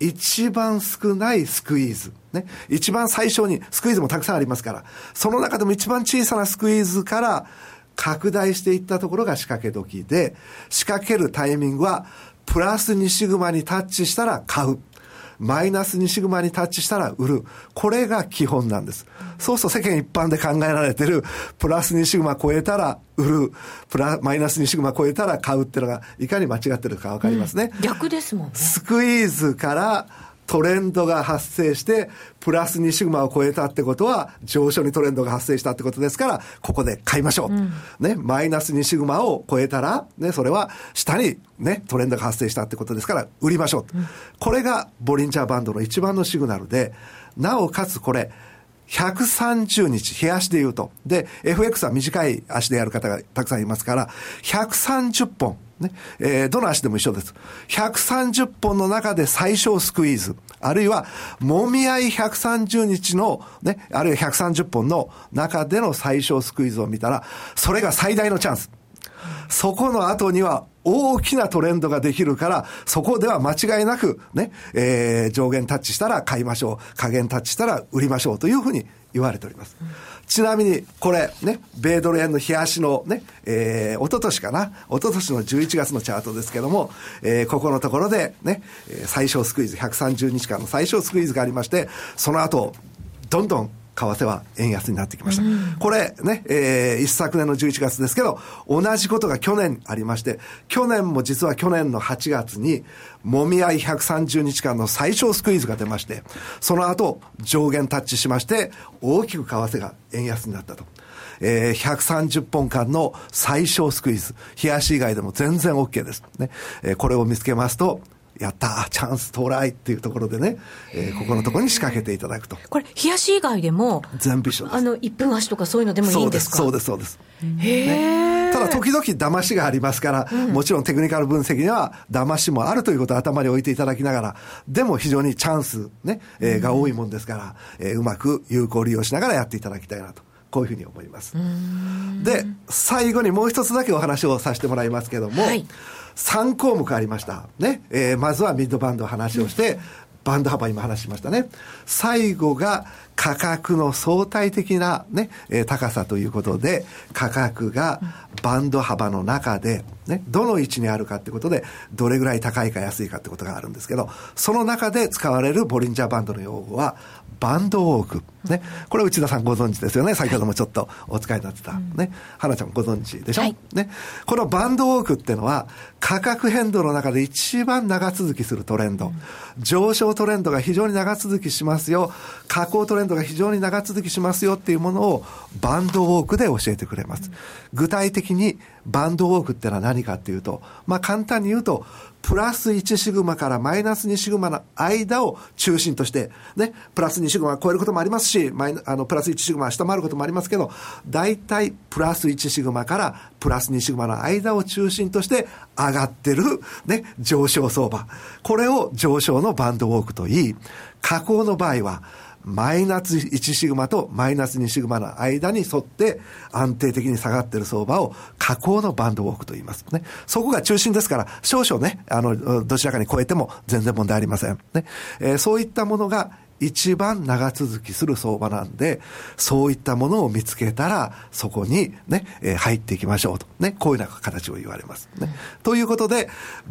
Speaker 2: 一番少ないスクイーズ。ね。一番最初に、スクイーズもたくさんありますから、その中でも一番小さなスクイーズから拡大していったところが仕掛け時で、仕掛けるタイミングはプラス2シグマにタッチしたら買う。マイナス2シグマにタッチしたら売る。これが基本なんです。そうすると世間一般で考えられてる、プラス2シグマ超えたら売る、プラ、マイナス2シグマ超えたら買うっていうのが、いかに間違ってるかわかりますね、
Speaker 1: うん、逆ですもんね。
Speaker 2: スクイーズから、トレンドが発生して、プラス2シグマを超えたってことは、上昇にトレンドが発生したってことですから、ここで買いましょう。うん、ね、マイナス2シグマを超えたら、ね、それは下にね、トレンドが発生したってことですから、売りましょう。うん、これがボリンジャーバンドの一番のシグナルで、なおかつこれ、130日、日足で言うと。で、FX は短い足でやる方がたくさんいますから、130本。ね、えー、どの足でも一緒です。130本の中で最小スクイーズ、あるいは、もみ合い130日の、ね、あるいは130本の中での最小スクイーズを見たら、それが最大のチャンス。そこの後には大きなトレンドができるから、そこでは間違いなくね、えー、上限タッチしたら買いましょう。下限タッチしたら売りましょうというふうに言われております。ちなみに、これ、ね、米ドル円の冷やしのね、えー、おととしかな、おととしの11月のチャートですけども、えー、ここのところでね、最小スクイーズ、130日間の最小スクイーズがありまして、その後、どんどん為替は円安になってきました。うん、これね、えー、一昨年の11月ですけど、同じことが去年ありまして、去年も実は去年の8月に、もみ合い130日間の最小スクイーズが出まして、その後、上限タッチしまして、大きく為替が円安になったと。えー、130本間の最小スクイーズ。冷やし以外でも全然 OK です。ね。えー、これを見つけますと、やったチャンス到来っていうところでね、えー、ここのところに仕掛けていただくと。
Speaker 1: これ、冷やし以外でも、
Speaker 2: 全部一緒です。
Speaker 1: あの、1分足とかそういうのでもいいんですか？
Speaker 2: そうです、そうです。へえ、ね、ただ、時々騙しがありますから、うん、もちろんテクニカル分析には騙しもあるということを頭に置いていただきながら、でも非常にチャンスね、えー、が多いもんですから、えー、うまく有効利用しながらやっていただきたいなと。こういうふうに思います。で、最後にもう一つだけお話をさせてもらいますけども、はい3項目ありました。ね。えー、まずはミッドバンド話をして、バンド幅今話しましたね。最後が価格の相対的なね、えー、高さということで、価格がバンド幅の中で、ね、どの位置にあるかってことで、どれぐらい高いか安いかってことがあるんですけど、その中で使われるボリンジャーバンドの用語は、バンドウォーク。ね。これ内田さんご存知ですよね。先ほどもちょっとお使いになってた。ね。花ちゃんご存知でしょ、はい、ね。このバンドウォークっていうのは、価格変動の中で一番長続きするトレンド。上昇上トレンドが非常に長続きしますよ、下降トレンドが非常に長続きしますよっていうものをバンドウォークで教えてくれます。具体的にバンドウォークってのは何かっていうと、まあ簡単に言うと、プラス1シグマからマイナス2シグマの間を中心として、ね、プラス2シグマを超えることもありますし、マイあのプラス1シグマは下回ることもありますけど、大体プラス1シグマからプラス2シグマの間を中心として上がってる、ね、上昇相場。これを上昇のバンドウォークといい、下降の場合は、マイナス1シグマとマイナス2シグマの間に沿って安定的に下がっている相場を下降のバンドウォークと言います。ね。そこが中心ですから、少々ね、あの、どちらかに超えても全然問題ありません。ね。えー、そういったものが一番長続きする相場なんで、そういったものを見つけたら、そこにね、えー、入っていきましょうと。ね、こういうような形を言われます。ね。ということで、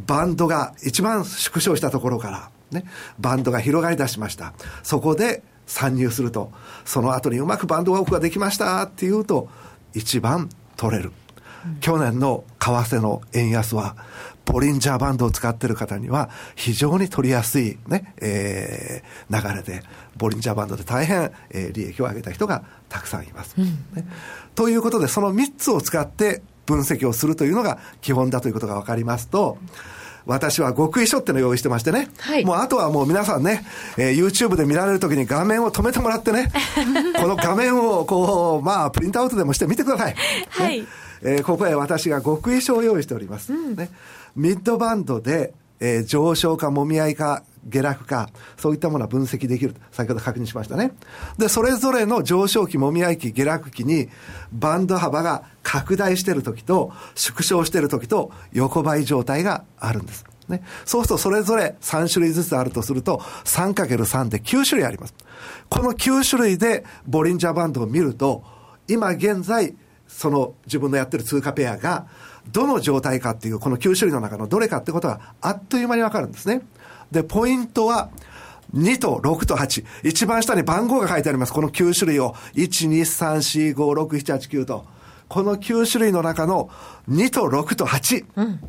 Speaker 2: バンドが一番縮小したところから、ね、バンドが広がり出しました。そこで、参入すると、その後にうまくバンドワークができましたっていうと、一番取れる。去年の為替の円安は、ボリンジャーバンドを使っている方には非常に取りやすいね、えー、流れで、ボリンジャーバンドで大変、えー、利益を上げた人がたくさんいます、うん、ね。ということで、その3つを使って分析をするというのが基本だということが分かりますと、私は極意書ってのを用意してましてね。はい、もうあとはもう皆さんね、えー、YouTube で見られるときに画面を止めてもらってね、<laughs> この画面をこう、まあ、プリントアウトでもして見てください。はい。ね、えー、ここへ私が極意書を用意しております。うん、ね。ミッドバンドで、えー、上昇かもみ合いか下落か、そういったものは分析できると。先ほど確認しましたね。で、それぞれの上昇期、もみ合い期、下落期に、バンド幅が拡大している時と、縮小している時と、横ばい状態があるんです。ね。そうすると、それぞれ3種類ずつあるとすると、3×3 で9種類あります。この9種類で、ボリンジャーバンドを見ると、今現在、その自分のやってる通貨ペアが、どの状態かっていう、この9種類の中のどれかってことがあっという間にわかるんですね。で、ポイントは、2と6と8。一番下に番号が書いてあります。この9種類を。1、2、3、4、5、6、7、8、9と。この9種類の中の2と6と8。うん、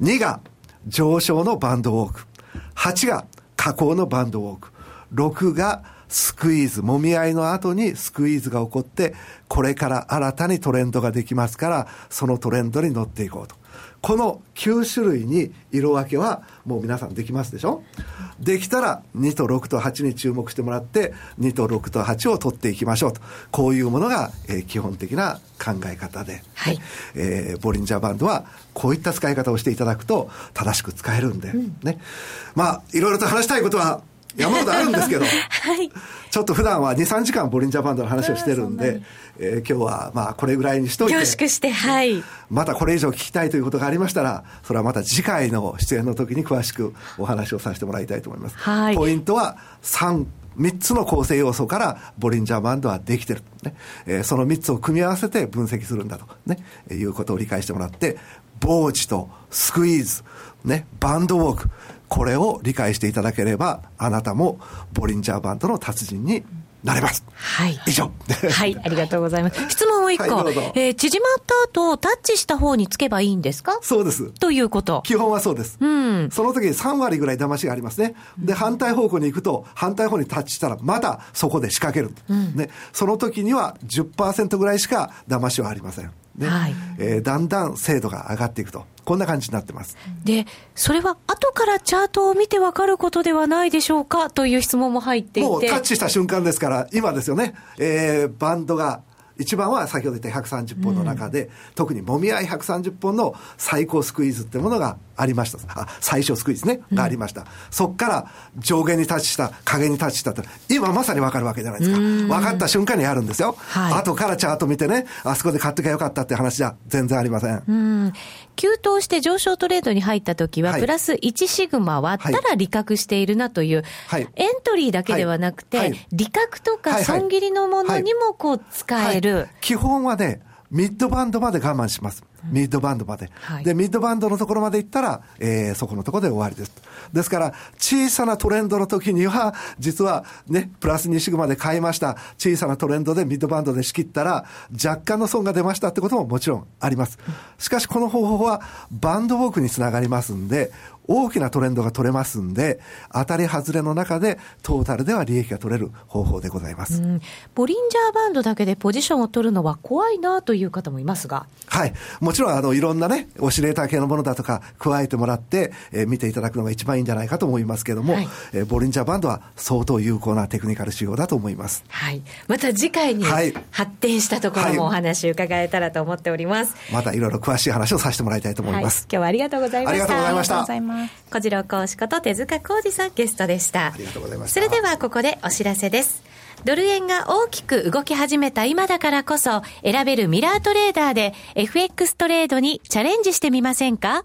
Speaker 2: 2が上昇のバンドウォーク。8が下降のバンドウォーク。6がスクイーズ、もみ合いの後にスクイーズが起こって、これから新たにトレンドができますから、そのトレンドに乗っていこうと。この9種類に色分けはもう皆さんできますでしょ？できたら2と6と8に注目してもらって2と6と8を取っていきましょうと。こういうものが、えー、基本的な考え方で、はい。えー、ボリンジャーバンドはこういった使い方をしていただくと正しく使えるんで、うん、ね。まあいろいろと話したいことは山ほどあるんですけど、<laughs> はい、ちょっと普段は2、3時間ボリンジャーバンドの話をしてるんで、えー、今日はまあこれぐらいにしといて。
Speaker 1: 凝縮して、はい。
Speaker 2: またこれ以上聞きたいということがありましたら、それはまた次回の出演の時に詳しくお話をさせてもらいたいと思います。はい。ポイントは3、3つの構成要素からボリンジャーバンドはできてる。ねえー、その3つを組み合わせて分析するんだと、ね、いうことを理解してもらって、傍地とスクイーズ、ね、バンドウォーク、これを理解していただければ、あなたもボリンジャーバンドの達人になれます。はい。以上。
Speaker 1: はい、ありがとうございます。<laughs> 質問を一個。はい、えー、縮まった後、タッチした方につけばいいんですか？
Speaker 2: そうです。
Speaker 1: ということ。
Speaker 2: 基本はそうです。うん。その時に3割ぐらい騙しがありますね。で、反対方向に行くと、反対方にタッチしたら、またそこで仕掛ける。うん、ね。その時には10%ぐらいしか騙しはありません。ね。はい。えー、だんだん精度が上がっていくと。こんな感じになってます。
Speaker 1: で、それは後からチャートを見て分かることではないでしょうか？という質問も入っていて。
Speaker 2: もうタッチした瞬間ですから、今ですよね、えー、バンドが一番は先ほど言った130本の中で、うん、特にもみ合い130本の最高スクイーズってものがありました。あ、最小スクイーズね、がありました。そっから上下にタッチした、下にタッチしたって、今まさにわかるわけじゃないですか。分かった瞬間にあるんですよ。はい、後からチャート見てね、あそこで買っときゃよかったって話じゃ全然ありません。うん。
Speaker 1: 急騰して上昇トレードに入った時は、はい、プラス1シグマ割ったら利確しているなという、はい、エントリーだけではなくて、はい、利確とか損切りのものにもこう使える。
Speaker 2: 基本はね、ミッドバンドまで我慢します。ミッドバンドまで。はい、で、ミッドバンドのところまで行ったら、えー、そこのところで終わりです。ですから、小さなトレンドの時には、実はね、プラス2シグマで買いました。小さなトレンドでミッドバンドで仕切ったら、若干の損が出ましたってことももちろんあります。しかし、この方法は、バンドウォークにつながりますんで、大きなトレンドが取れますんで、当たり外れの中でトータルでは利益が取れる方法でございます。
Speaker 1: ボリンジャーバンドだけでポジションを取るのは怖いなという方もいますが。
Speaker 2: はい。もちろん、あの、いろんなね、オシレーター系のものだとか加えてもらって、えー、見ていただくのが一番いいんじゃないかと思いますけれども、はい、えー、ボリンジャーバンドは相当有効なテクニカル仕様だと思います。
Speaker 1: はい。また次回に発展したところもお話伺えたらと思っております。
Speaker 2: はい、またいろいろ詳しい話をさせてもらいたいと思います。
Speaker 1: 今日はありがとうございました。ありがとうございました。小次郎
Speaker 2: 講
Speaker 1: 師こと手塚浩二さんゲストでした。
Speaker 2: ありがとうございました。
Speaker 1: それではここでお知らせです。ドル円が大きく動き始めた今だからこそ選べるミラートレーダーで FX トレードにチャレンジしてみませんか？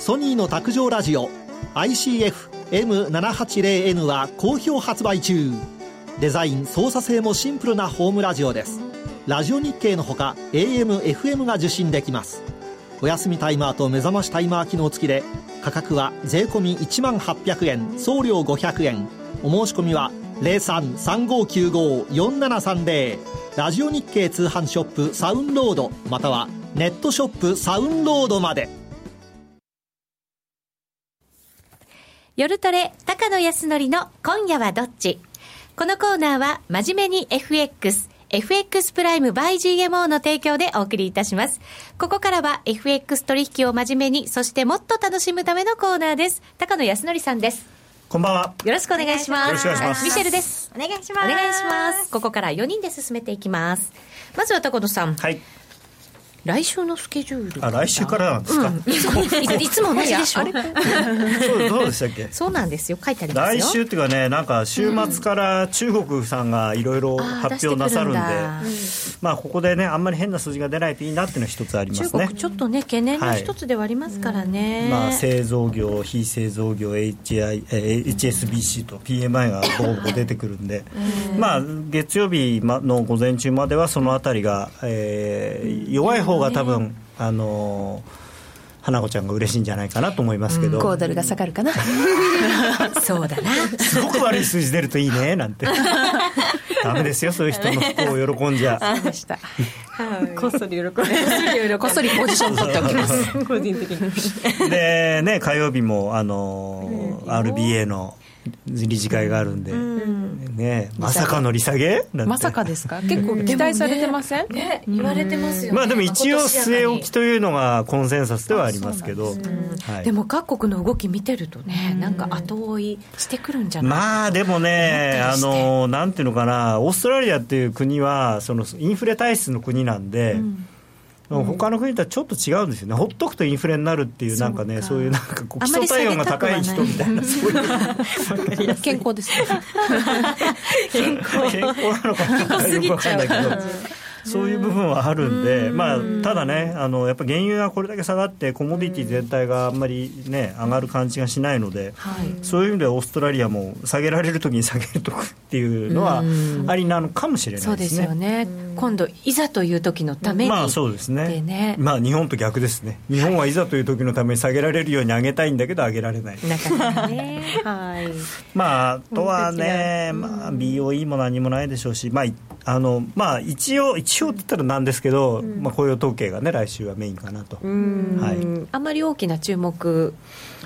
Speaker 8: ソニーの卓上ラジオ ICF-M780N は好評発売中。デザイン操作性もシンプルなホームラジオです。ラジオ日経のほか AM、FM が受信できます。お休みタイマーと目覚ましタイマー機能付きで価格は税込1万800円送料500円お申し込みは0335954730ラジオ日経通販ショップサウンロードまたはネットショップサウンロードまで。
Speaker 1: 夜トレ、高野康則の今夜はどっち？このコーナーは、真面目に FX、FX プライム by GMO の提供でお送りいたします。ここからは FX 取引を真面目に、そしてもっと楽しむためのコーナーです。高野康則さんです。
Speaker 9: こんばんは。
Speaker 1: よろしくお願いします。よろしくお願いします。ミシェルです。
Speaker 10: お願いします。お
Speaker 1: 願いします。ここから4人で進めていきます。まずは高野さん。
Speaker 9: はい。
Speaker 1: 来週のスケジュール
Speaker 9: あ来週からなんですか、うん、いつ
Speaker 1: もいつも同じでしょ。
Speaker 9: そうどうでしたっけ？
Speaker 1: そうなんですよ。書いてあります
Speaker 9: 来週っていうかねなんか週末から中国さんがいろいろ発表なさるんで、うん、まあここでねあんまり変な数字が出ないといいなっていうのは一つありますね。
Speaker 1: ちょっとね懸念の一つではありますからね、
Speaker 9: はい、まあ製造業非製造業 HI、え HSBC と PMI がボコボコ出てくるんで、まあ月曜日の午前中まではそのあたりが、えー、弱い方方が多分、あの花子ちゃんが嬉しいんじゃないかなと思いますけど、
Speaker 1: 5ドルが下がるかな。<laughs> そうだな。
Speaker 9: すごく悪い数字出るといいねなんて。<laughs> ダメですよそういう人の不幸を喜んじゃ。
Speaker 1: そうでした、こっそり喜んでこっそりポジション取っておきます。<laughs> 個人的
Speaker 9: に。でね火曜日もあの RBA の理事会があるんで、ね、まさかの利下げ？
Speaker 3: まさかですか？結構期待されてません、
Speaker 1: ね言われてますよ、
Speaker 9: まあでも一応据え置きというのがコンセンサスではありますけど、
Speaker 1: でも各国の動き見てるとねなんか後追いしてくるんじゃない？
Speaker 9: まあでもねあのなんていうのかな。オーストラリアっていう国はそのインフレ体質の国なんで、他の国とはちょっと違うんですよね、ほっとくとインフレになるっていう、なんかね、そういうなんか基礎体温が高い人みたいな、<laughs> そう
Speaker 3: いう <laughs> 健康ですね。<laughs>
Speaker 1: 健康。
Speaker 9: 健康なのかな、よくわかんないけど。そういう部分はあるんで、まあ、ただねあのやっぱ原油がこれだけ下がってコモディティ全体があんまり、ね、上がる感じがしないので、そういう意味ではオーストラリアも下げられるときに下げるとくっていうのはありなのかもしれないですね。
Speaker 1: そうですよね。今度いざという時のために
Speaker 9: まあそうですね。ね。まあ日本と逆ですね。日本はいざという時のために下げられるように上げたいんだけど上げられない。なかなかね。はい。<laughs> まああとはね、まあ、BOE も何もないでしょうしまああのまあ一応一応って言ったらなんですけど、うん、まあ雇用統計がね来週はメインかなと、は
Speaker 1: い、あまり大きな注目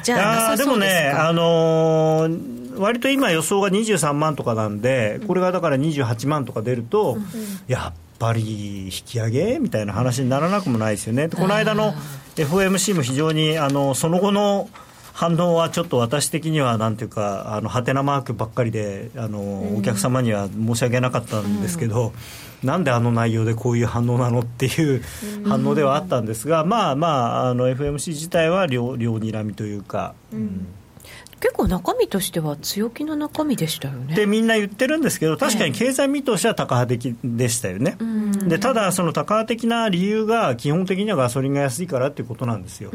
Speaker 1: じゃなさ
Speaker 9: そうですか？でもねあのー、割と今予想が23万とかなんでこれがだから28万とか出ると、うん、やっぱり引き上げみたいな話にならなくもないですよね。この間の FOMC も非常にあのその後の反応はちょっと私的にはなんていうかあのハテナマークばっかりであの、お客様には申し訳なかったんですけど、うん、なんであの内容でこういう反応なのっていう反応ではあったんですが、まあまああの FMC 自体は両両睨みというか。うん
Speaker 1: 結構中身としては強気の中身でしたよね。
Speaker 9: でみんな言ってるんですけど確かに経済見通しは高派的でしたよね。でただその高派的な理由が基本的にはガソリンが安いからっていうことなんですよ。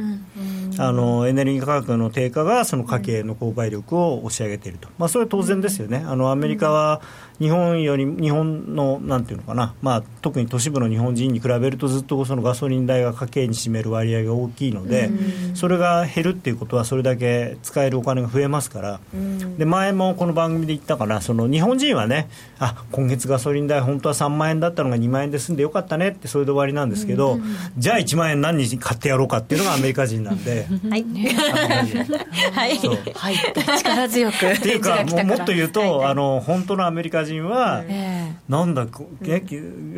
Speaker 9: あのエネルギー価格の低下がその家計の購買力を押し上げていると。まあそれは当然ですよね。あのアメリカは日本より日本のなんていうのかな、まあ、特に都市部の日本人に比べるとずっとそのガソリン代が家計に占める割合が大きいので、それが減るっていうことはそれだけ使えるお金が増えますから、で前もこの番組で言ったかな。その日本人はねあ今月ガソリン代本当は3万円だったのが2万円で済んでよかったねってそれで終わりなんですけど、じゃあ1万円何に買ってやろうかっていうのがアメリカ人なんで。<laughs> はい、
Speaker 1: はい、はい、力強く
Speaker 9: っていうかももっと言うと、あの本当のアメリカ人は、なんだえ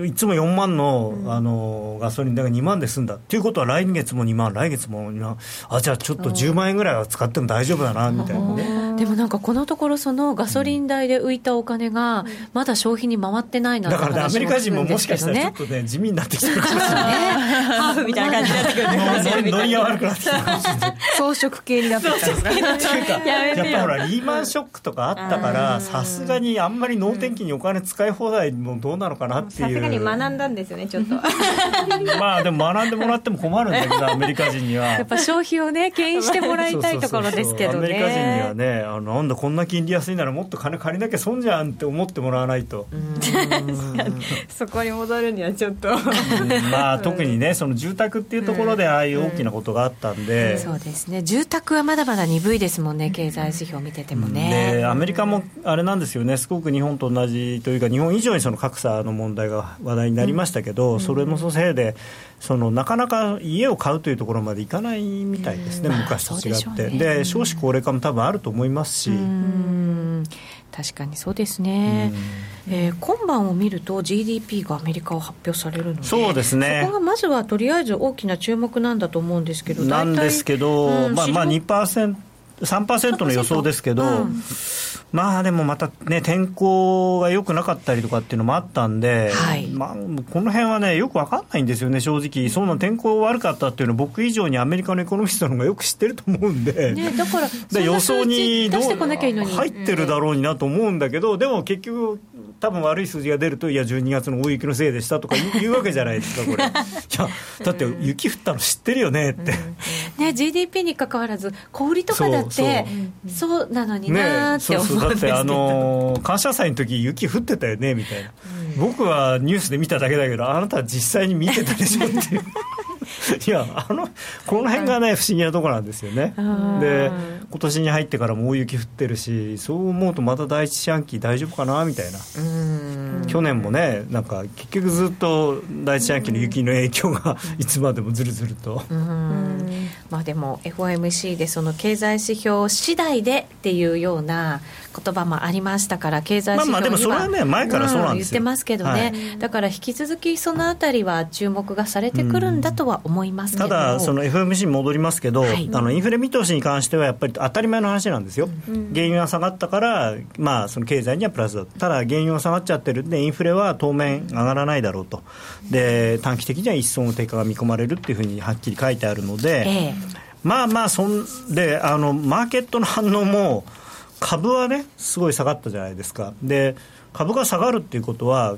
Speaker 9: いつも4万の,、あのガソリン代が2万で済んだ。っていうことは来月も2万来月も2万。あじゃあちょっと10万円ぐらいは使っても大丈夫だなみたいなね
Speaker 1: でもなんかこのところそのガソリン代で浮いたお金がまだ消費に回ってないな
Speaker 9: だから、ね、アメリカ人ももしかしたらちょっとね地味になってきてるかもしれない。<laughs> <laughs>
Speaker 1: ハーフみたいな感じになってくる
Speaker 9: ノリが悪くなってきてるかもしれない
Speaker 3: 装飾系になってきた。んですか
Speaker 9: やっぱほらリーマンショックとかあったからさすがにあんまり能天気にお金使い放題もどうなのかなっていう。さす
Speaker 10: がに学んだんですよねちょっと。<laughs>
Speaker 9: まあでも学んでもらっても困るんだけどアメリカ人には。
Speaker 1: やっぱ消費をね牽引してもらいたいところですけどね。アメリカ
Speaker 9: 人にはねあなんだこんな金利安いならもっと金借りなきゃ損じゃんって思ってもらわないと。
Speaker 10: そこに戻るにはちょっと。
Speaker 9: まあ特にねその住宅っていうところでああいう大きなことがあったんで、
Speaker 1: そうですね。住宅はまだまだ鈍いですもんね経済指標見ててもね、
Speaker 9: でアメリカもあれなんですよね。すごく日本と同じというか日本以上にその格差の問題が話題になりましたけど、うん、それのせいでそのなかなか家を買うというところまでいかないみたいですね、うん、昔と違って、ね、で少子高齢化も多分あると思いますし。
Speaker 1: 確かにそうですね、えー、今晩を見ると GDP がアメリカは発表されるので
Speaker 9: そうですね。
Speaker 1: そこがまずはとりあえず大きな注目なんだと思うんですけど
Speaker 9: なんですけど、うん、まあまあ2% 3%の予想ですけど、うん、まあでもまたね、天候が良くなかったりとかっていうのもあったんで、はい、まあ、この辺はね、よく分かんないんですよね、正直、そんな天候悪かったっていうのは、僕以上にアメリカのエコノミストの方がよく知ってると思うんで、
Speaker 1: ね、だから
Speaker 9: で予想にどう入ってるだろうになと思うんだけど、でも結局、多分悪い数字が出ると、いや、12月の大雪のせいでしたとか言うわけじゃないですか、これ。<laughs> いや、だって雪降ったの知ってるよねって。
Speaker 1: ね、GDP にかかわらず、小売りとかだって、そうなのになって思うんですけど、ね、だってあ
Speaker 9: の感謝祭の時雪降ってたよねみたいな、うん、僕はニュースで見ただけだけどあなたは実際に見てたでしょっていう <laughs> いやあのこの辺がね不思議なところなんですよね。で今年に入ってからも大雪降ってるしそう思うとまた第一四半期大丈夫かなみたいな。去年もねなんか結局ずっと第一四半期の雪の影響がいつまでもずるずると。
Speaker 1: まあでも FOMC でその経済指標次第でっていうような言葉もありましたから経済指標
Speaker 9: まあまあでもそれはね前からそうなん
Speaker 1: ですよ、言ってますけどね、はい、だから引き続きそのあたりは注目がされてくるんだとは思います
Speaker 9: ただその FMC に戻りますけど、はい、あのインフレ見通しに関してはやっぱり当たり前の話なんですよ、うん、原油が下がったからまあその経済にはプラスだた。だ原油が下がっちゃってるんでインフレは当面上がらないだろうと。で短期的には一層の低下が見込まれるっていうふうにはっきり書いてあるので、ええ、まあまあそんであのマーケットの反応も株はね、すごい下がったじゃないですか。で株が下がるっていうことは、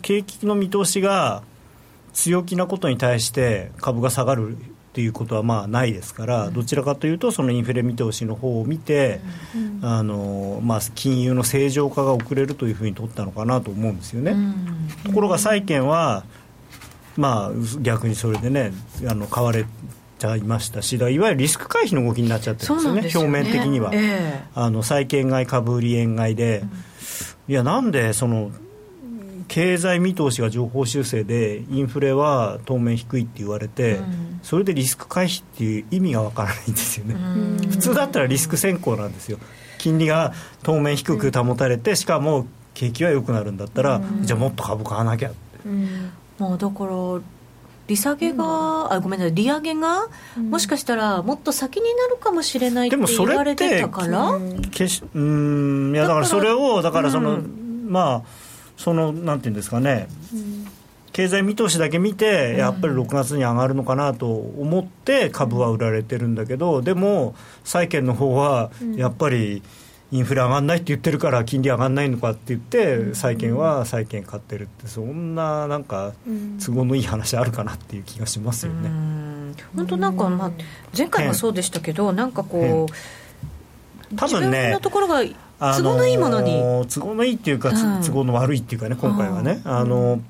Speaker 9: 景気の見通しが強気なことに対して株が下がるっていうことはまあないですから、どちらかというとそのインフレ見通しの方を見て、あのまあ、金融の正常化が遅れるというふうに取ったのかなと思うんですよね。ところが債券はまあ、逆にそれでねあの買われちゃいましたしいわゆるリスク回避の動きになっちゃってるんですよね、ね。表面的には、えー、あの債券買い株売り円買いで、うん、いやなんでその経済見通しが情報修正でインフレは当面低いって言われて、うん、それでリスク回避っていう意味がわからないんですよね、普通だったらリスク先行なんですよ。金利が当面低く保たれて、しかも景気は良くなるんだったら、じゃあもっと株買わなきゃって。
Speaker 1: もうだから利下げが、あごめんなさい利上げが、もしかしたらもっと先になるかもしれないって言われてたから？
Speaker 9: うんいやだからそれをだからその、まあそのなんていうんですかね、経済見通しだけ見て、やっぱり6月に上がるのかなと思って株は売られてるんだけど、でも債券の方はやっぱり、インフレ上がんないって言ってるから金利上がんないのかって言って債券は債券買ってるってそんななんか都合のいい話あるかなっていう気がしますよね。
Speaker 1: 本当なんか、まあ、前回もそうでしたけどなんかこ
Speaker 9: う多分ね
Speaker 1: のところが都合のいいものに、
Speaker 9: 都合のいいっていうか、都合の悪いっていうかね今回はね。あの、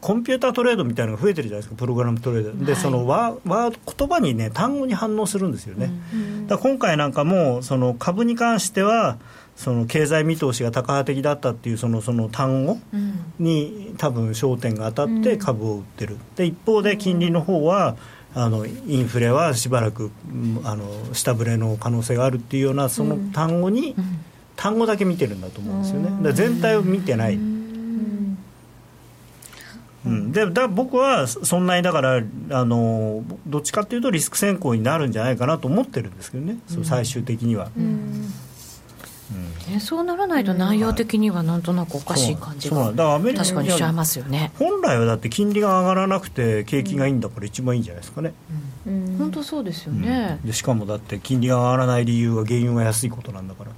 Speaker 9: コンピュータートレードみたいなのが増えてるじゃないですかプログラムトレード。で、はい、そのワワ言葉にね単語に反応するんですよね、うん、だ今回なんかもその株に関してはその経済見通しが高波的だったっていうそのその単語に多分焦点が当たって株を売ってる。で一方で金利の方はあのインフレはしばらくあの下振れの可能性があるっていうようなその単語に、単語だけ見てるんだと思うんですよね。全体を見てない。うん、でだ僕はそんなにだからあのどっちかっていうとリスク先行になるんじゃないかなと思ってるんですけどね、うん、最終的には。うん。
Speaker 1: うん、そうならないと内容的にはなんとなくおかしい感じが、確かにしちゃいますよね。
Speaker 9: 本来はだって金利が上がらなくて景気がいいんだから一番いいんじゃないですかね、
Speaker 1: うん、本当そうですよね、
Speaker 9: でしかもだって金利が上がらない理由は原油が安いことなんだから、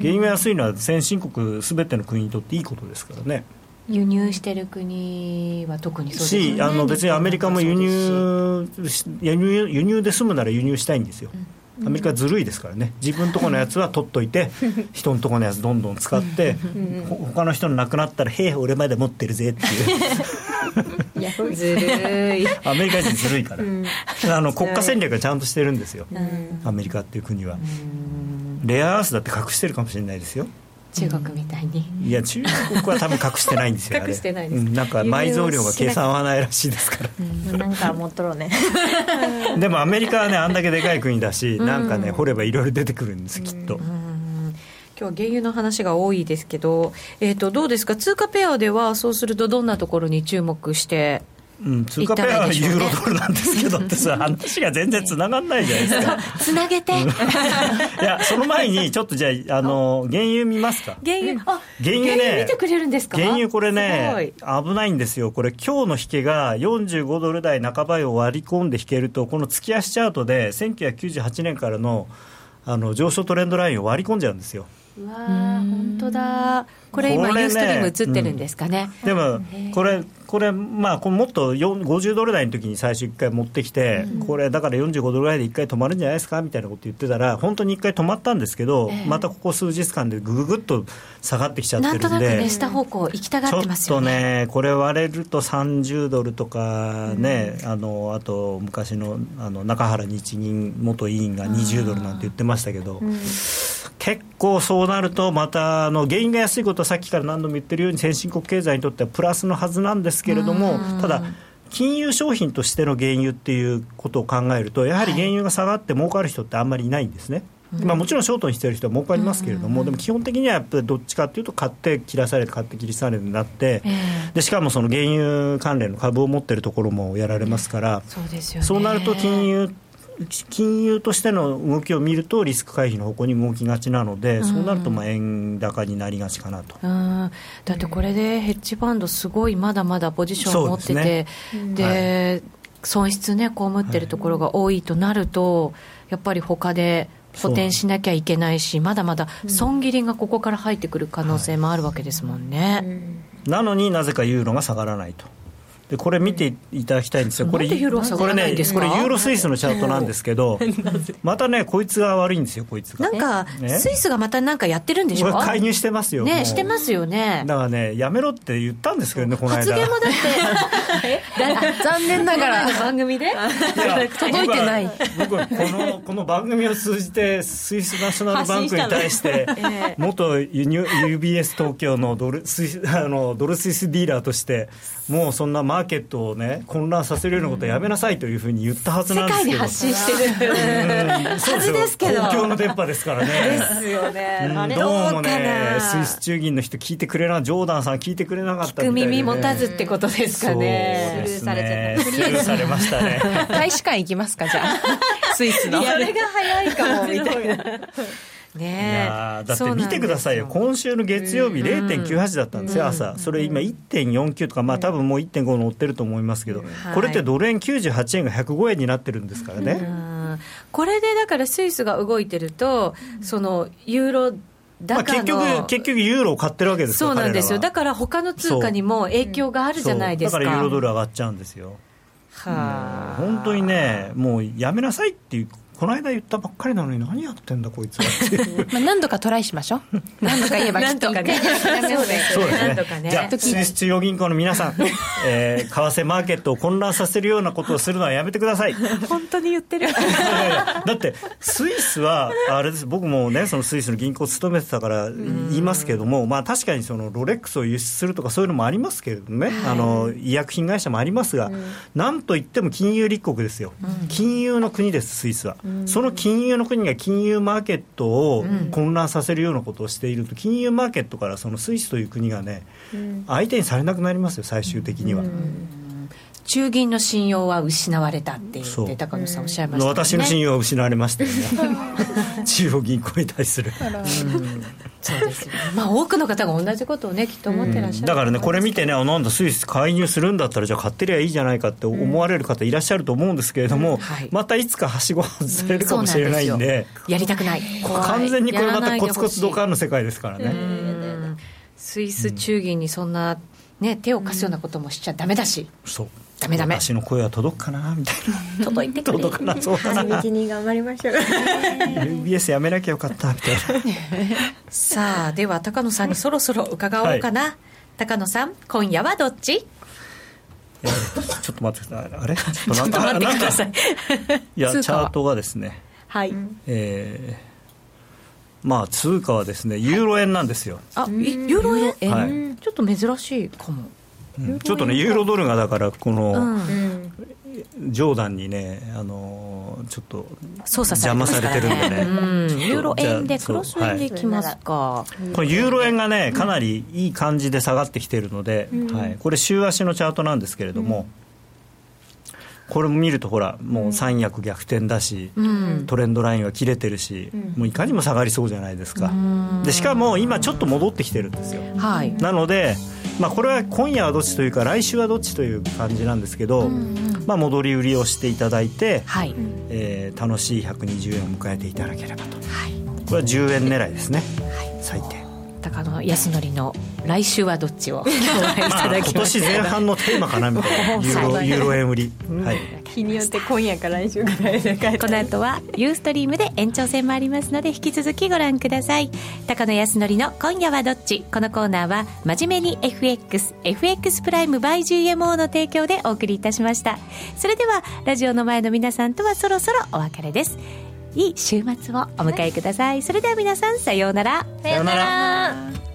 Speaker 9: 原油が安いのは先進国すべての国にとっていいことですからね
Speaker 1: 輸入してる国は特にそうですね。
Speaker 9: しあの別にアメリカも輸入輸入輸入で済むなら輸入したいんですよ、うん、アメリカずるいですからね。自分とこのやつは取っといて <laughs> 人のとこのやつどんどん使って、うん、他の人のなくなったら「へえ俺まで持ってるぜ」っていう。<laughs>
Speaker 1: ずるい。
Speaker 9: アメリカ人ずるいから、うん、あの国家戦略がちゃんとしてるんですよ、アメリカっていう国は、レアアースだって隠してるかもしれないですよ
Speaker 1: 中国みたいに。
Speaker 9: いや中国は多分隠してないんですよ <laughs>
Speaker 1: 隠してないです、うん、
Speaker 9: なんか埋蔵量が計算合わないらしいですから、
Speaker 10: うん、なんか持っとろうね。
Speaker 9: でもアメリカはねあんだけでかい国だし、うん、なんかね掘ればいろいろ出てくるんですきっと、うん。
Speaker 1: 今日は原油の話が多いですけど、えー、とどうですか、通貨ペアではそうすると、どんなところに注目して
Speaker 9: うん、通貨ペアはユーロドルなんですけどってさ、話が全然つながんないじゃないですか。<laughs>
Speaker 1: つなげて。い
Speaker 9: や、その前に、ちょっとじゃあ、<laughs> あの、原油見ますか？
Speaker 1: 原油、あ、原油ね。見てくれるんですか？
Speaker 9: 原油これね、危ないんですよ。これ、今日の引けが45ドル台半ばを割り込んで引けると、この月足チャートで、1998年からの、あの、上昇トレンドラインを割り込んじゃうんですよ。
Speaker 1: うわ本当だ。これ今ユーストリーム映ってるんですかね、
Speaker 9: うん、でもこれこれまあこれもっと50ドル台の時に最初1回持ってきて、うん、これだから45ドルぐらいで1回止まるんじゃないですかみたいなこと言ってたら本当に1回止まったんですけど、えー、またここ数日間でぐぐぐっと下がってきちゃってるんでなんとなく
Speaker 1: ね下方向行きたがってますよ
Speaker 9: ね。ちょっとねこれ割れると30ドルとかね、うん、あのあと昔のあの中原日銀元委員が20ドルなんて言ってましたけど、結構そうなると、またあの原因が安いことはさっきから何度も言ってるように、先進国経済にとってはプラスのはずなんですけれども、ただ、金融商品としての原油っていうことを考えると、やはり原油が下がって儲かる人ってあんまりいないんですね。まあ、もちろんショートにしてる人は儲かりますけれども、でも基本的にはやっぱりどっちかというと、買って切らされて、買って切りされるになって、でしかもその原油関連の株を持ってるところもやられますから、
Speaker 1: そうですよ、
Speaker 9: そうなると金融金融としての動きを見るとリスク回避の方向に動きがちなので、うん、そうなるとまあ円高になりがちかなと、
Speaker 1: うん、だってこれでヘッジファンドすごいまだまだポジションを持っててで、ね。はい、損失ね被ってるところが多いとなると、やっぱり他で補填しなきゃいけないしまだまだ損切りがここから入ってくる可能性もあるわけですもんね、
Speaker 9: なのになぜかユーロが下がらないと。でこれ見ていただきたいんですよ、これこれね、これユーロスイスのチャートなんですけど、<laughs> またね、こいつが悪いんですよ、こいつ
Speaker 1: が。なんか、ね、スイスがままなんかやってるんでしょ？
Speaker 9: 介入してますよ、
Speaker 1: ね、してますよね。
Speaker 9: だからね、やめろって言ったんですけどね、この間。
Speaker 1: 発言もだって。<laughs>
Speaker 3: 残念ながら。
Speaker 1: 番組で？<laughs>
Speaker 3: 届いてない。
Speaker 9: 僕はこのこの番組を通じてスイスナショナルバンクに対して元 UBS 東京のドルスイあのドルスイスディーラーとしてもうそんなマーケットをね混乱させるようなことはやめなさいというふうに言ったはずなんですけど。世界に
Speaker 1: 発信してる。はずですけど。
Speaker 9: 公共の電波ですからね。
Speaker 1: ですよね、
Speaker 9: うん、どうもねスイス中銀の人聞いてくれなジョーダンさん聞いてくれなかったみたいで、ね、
Speaker 1: 耳持たずってことですかね。
Speaker 9: スルーされちゃったスルーされましたね。<laughs>
Speaker 3: 大使館行きますかじゃあ。<laughs> スイスの。
Speaker 1: あれが早いかもみたいなね
Speaker 9: だって見てくださいよ、今週の月曜日、0.98だったんですよ、朝、それ今、1.49とか、まあ多分もう1.5乗ってると思いますけど、これってドル円98円が105円になってるんですからね。
Speaker 1: これでだからスイスが動いてると、そのユーロ
Speaker 9: まあ、結局、結局ユーロを買ってるわけです
Speaker 1: そうなんですよ、だから他の通貨にも影響があるじゃないですか。
Speaker 9: だからユーロドル上がっちゃうんですよ。はあ、本当にね、もうやめなさいっていうこの間言ったばっかりなのに何やってんだこいつは <laughs>
Speaker 3: まあ何度かトライしましょう。<laughs> 何度か言えばきっと
Speaker 1: かね。
Speaker 9: そうですね。じゃあスイス中央銀行の皆さん、<laughs> えー、為替マーケットを混乱させるようなことをするのはやめてください。
Speaker 1: 本当に言ってる。
Speaker 9: だってスイスはあれです。僕もねそのスイスの銀行を務めてたから言いますけれどもまあ確かにそのロレックスを輸出するとかそういうのもありますけれどもね、あの医薬品会社もありますが、なんといっても金融立国ですよ、金融の国ですスイスは、その金融の国が金融マーケットを混乱させるようなことをしていると、金融マーケットからそのスイスという国がね、相手にされなくなりますよ、最終的には。
Speaker 1: 中銀の信用は失われたって言って高野さんおっしゃいました、ね、
Speaker 9: 私の信用は失われましたよね。<laughs> 中央銀行に対する。
Speaker 1: そうですよ、ね、まあ多くの方が同じことをねきっと思ってらっしゃる、
Speaker 9: だからねこれ見てねなんだスイス介入するんだったらじゃあ買ってりゃいいじゃないかって思われる方いらっしゃると思うんですけれども、うんはい、またいつかはしご外されるかもしれないんで
Speaker 1: うん、やりたくない。
Speaker 9: 完全にこれまたコツコツドカンの世界ですからね。
Speaker 1: スイス中銀にそんなね手を貸すようなこともしちゃだめだし、
Speaker 9: そう
Speaker 1: ダメダメ。
Speaker 9: 私の声は届くかな？みたい
Speaker 1: な。届いてくれ。
Speaker 9: 届かなそうだな。
Speaker 10: 道に頑張りましょう。
Speaker 9: UBS やめなきゃよかった。みたいな。
Speaker 1: さあでは高野さんにそろそろ伺おうかな、はい、高野さん今夜はどっち？
Speaker 9: ちょっと待ってください。あれ？ち
Speaker 1: ょっと待ってください。
Speaker 9: い。やチャートがですね。
Speaker 1: はい。
Speaker 9: えーまあ通貨はですねユーロ円なんですよ。
Speaker 1: あ、ユーロ円、はい、ちょっと珍しいかも。
Speaker 9: ちょっとね、ユーロドルがだから、この、ジョーダンにね、あのちょっと邪魔されてるんでね、
Speaker 1: ユーロ円で、クロス円でいきますか、
Speaker 9: これ、ユーロ円がね、かなりいい感じで下がってきてるので、はい、これ、週足のチャートなんですけれども。これも見るとほらもう三役逆転だし、うん、トレンドラインは切れてるし、うん、もういかにも下がりそうじゃないですか、でしかも今ちょっと戻ってきてるんですよ、
Speaker 1: はい、
Speaker 9: なので、まあ、これは今夜はどっちというか来週はどっちという感じなんですけど、まあ、戻り売りをしていただいて、はい。えー、楽しい120円を迎えていただければと、はい、これは10円狙いですね、はい、最低
Speaker 1: 高野康則の来週はどっちを？
Speaker 9: まあ、今年前半のテーマかなみたいな。ユーロユーロ円売り、はい、
Speaker 10: 日によって今夜か来週ぐらいで
Speaker 1: この後はユーストリームで延長戦もありますので引き続きご覧ください。高野康則の今夜はどっち？このコーナーは真面目に FXFX プライム by GMO の提供でお送りいたしました。それではラジオの前の皆さんとはそろそろお別れですいい週末をお迎えください。それでは皆さんさようなら。
Speaker 9: さようなら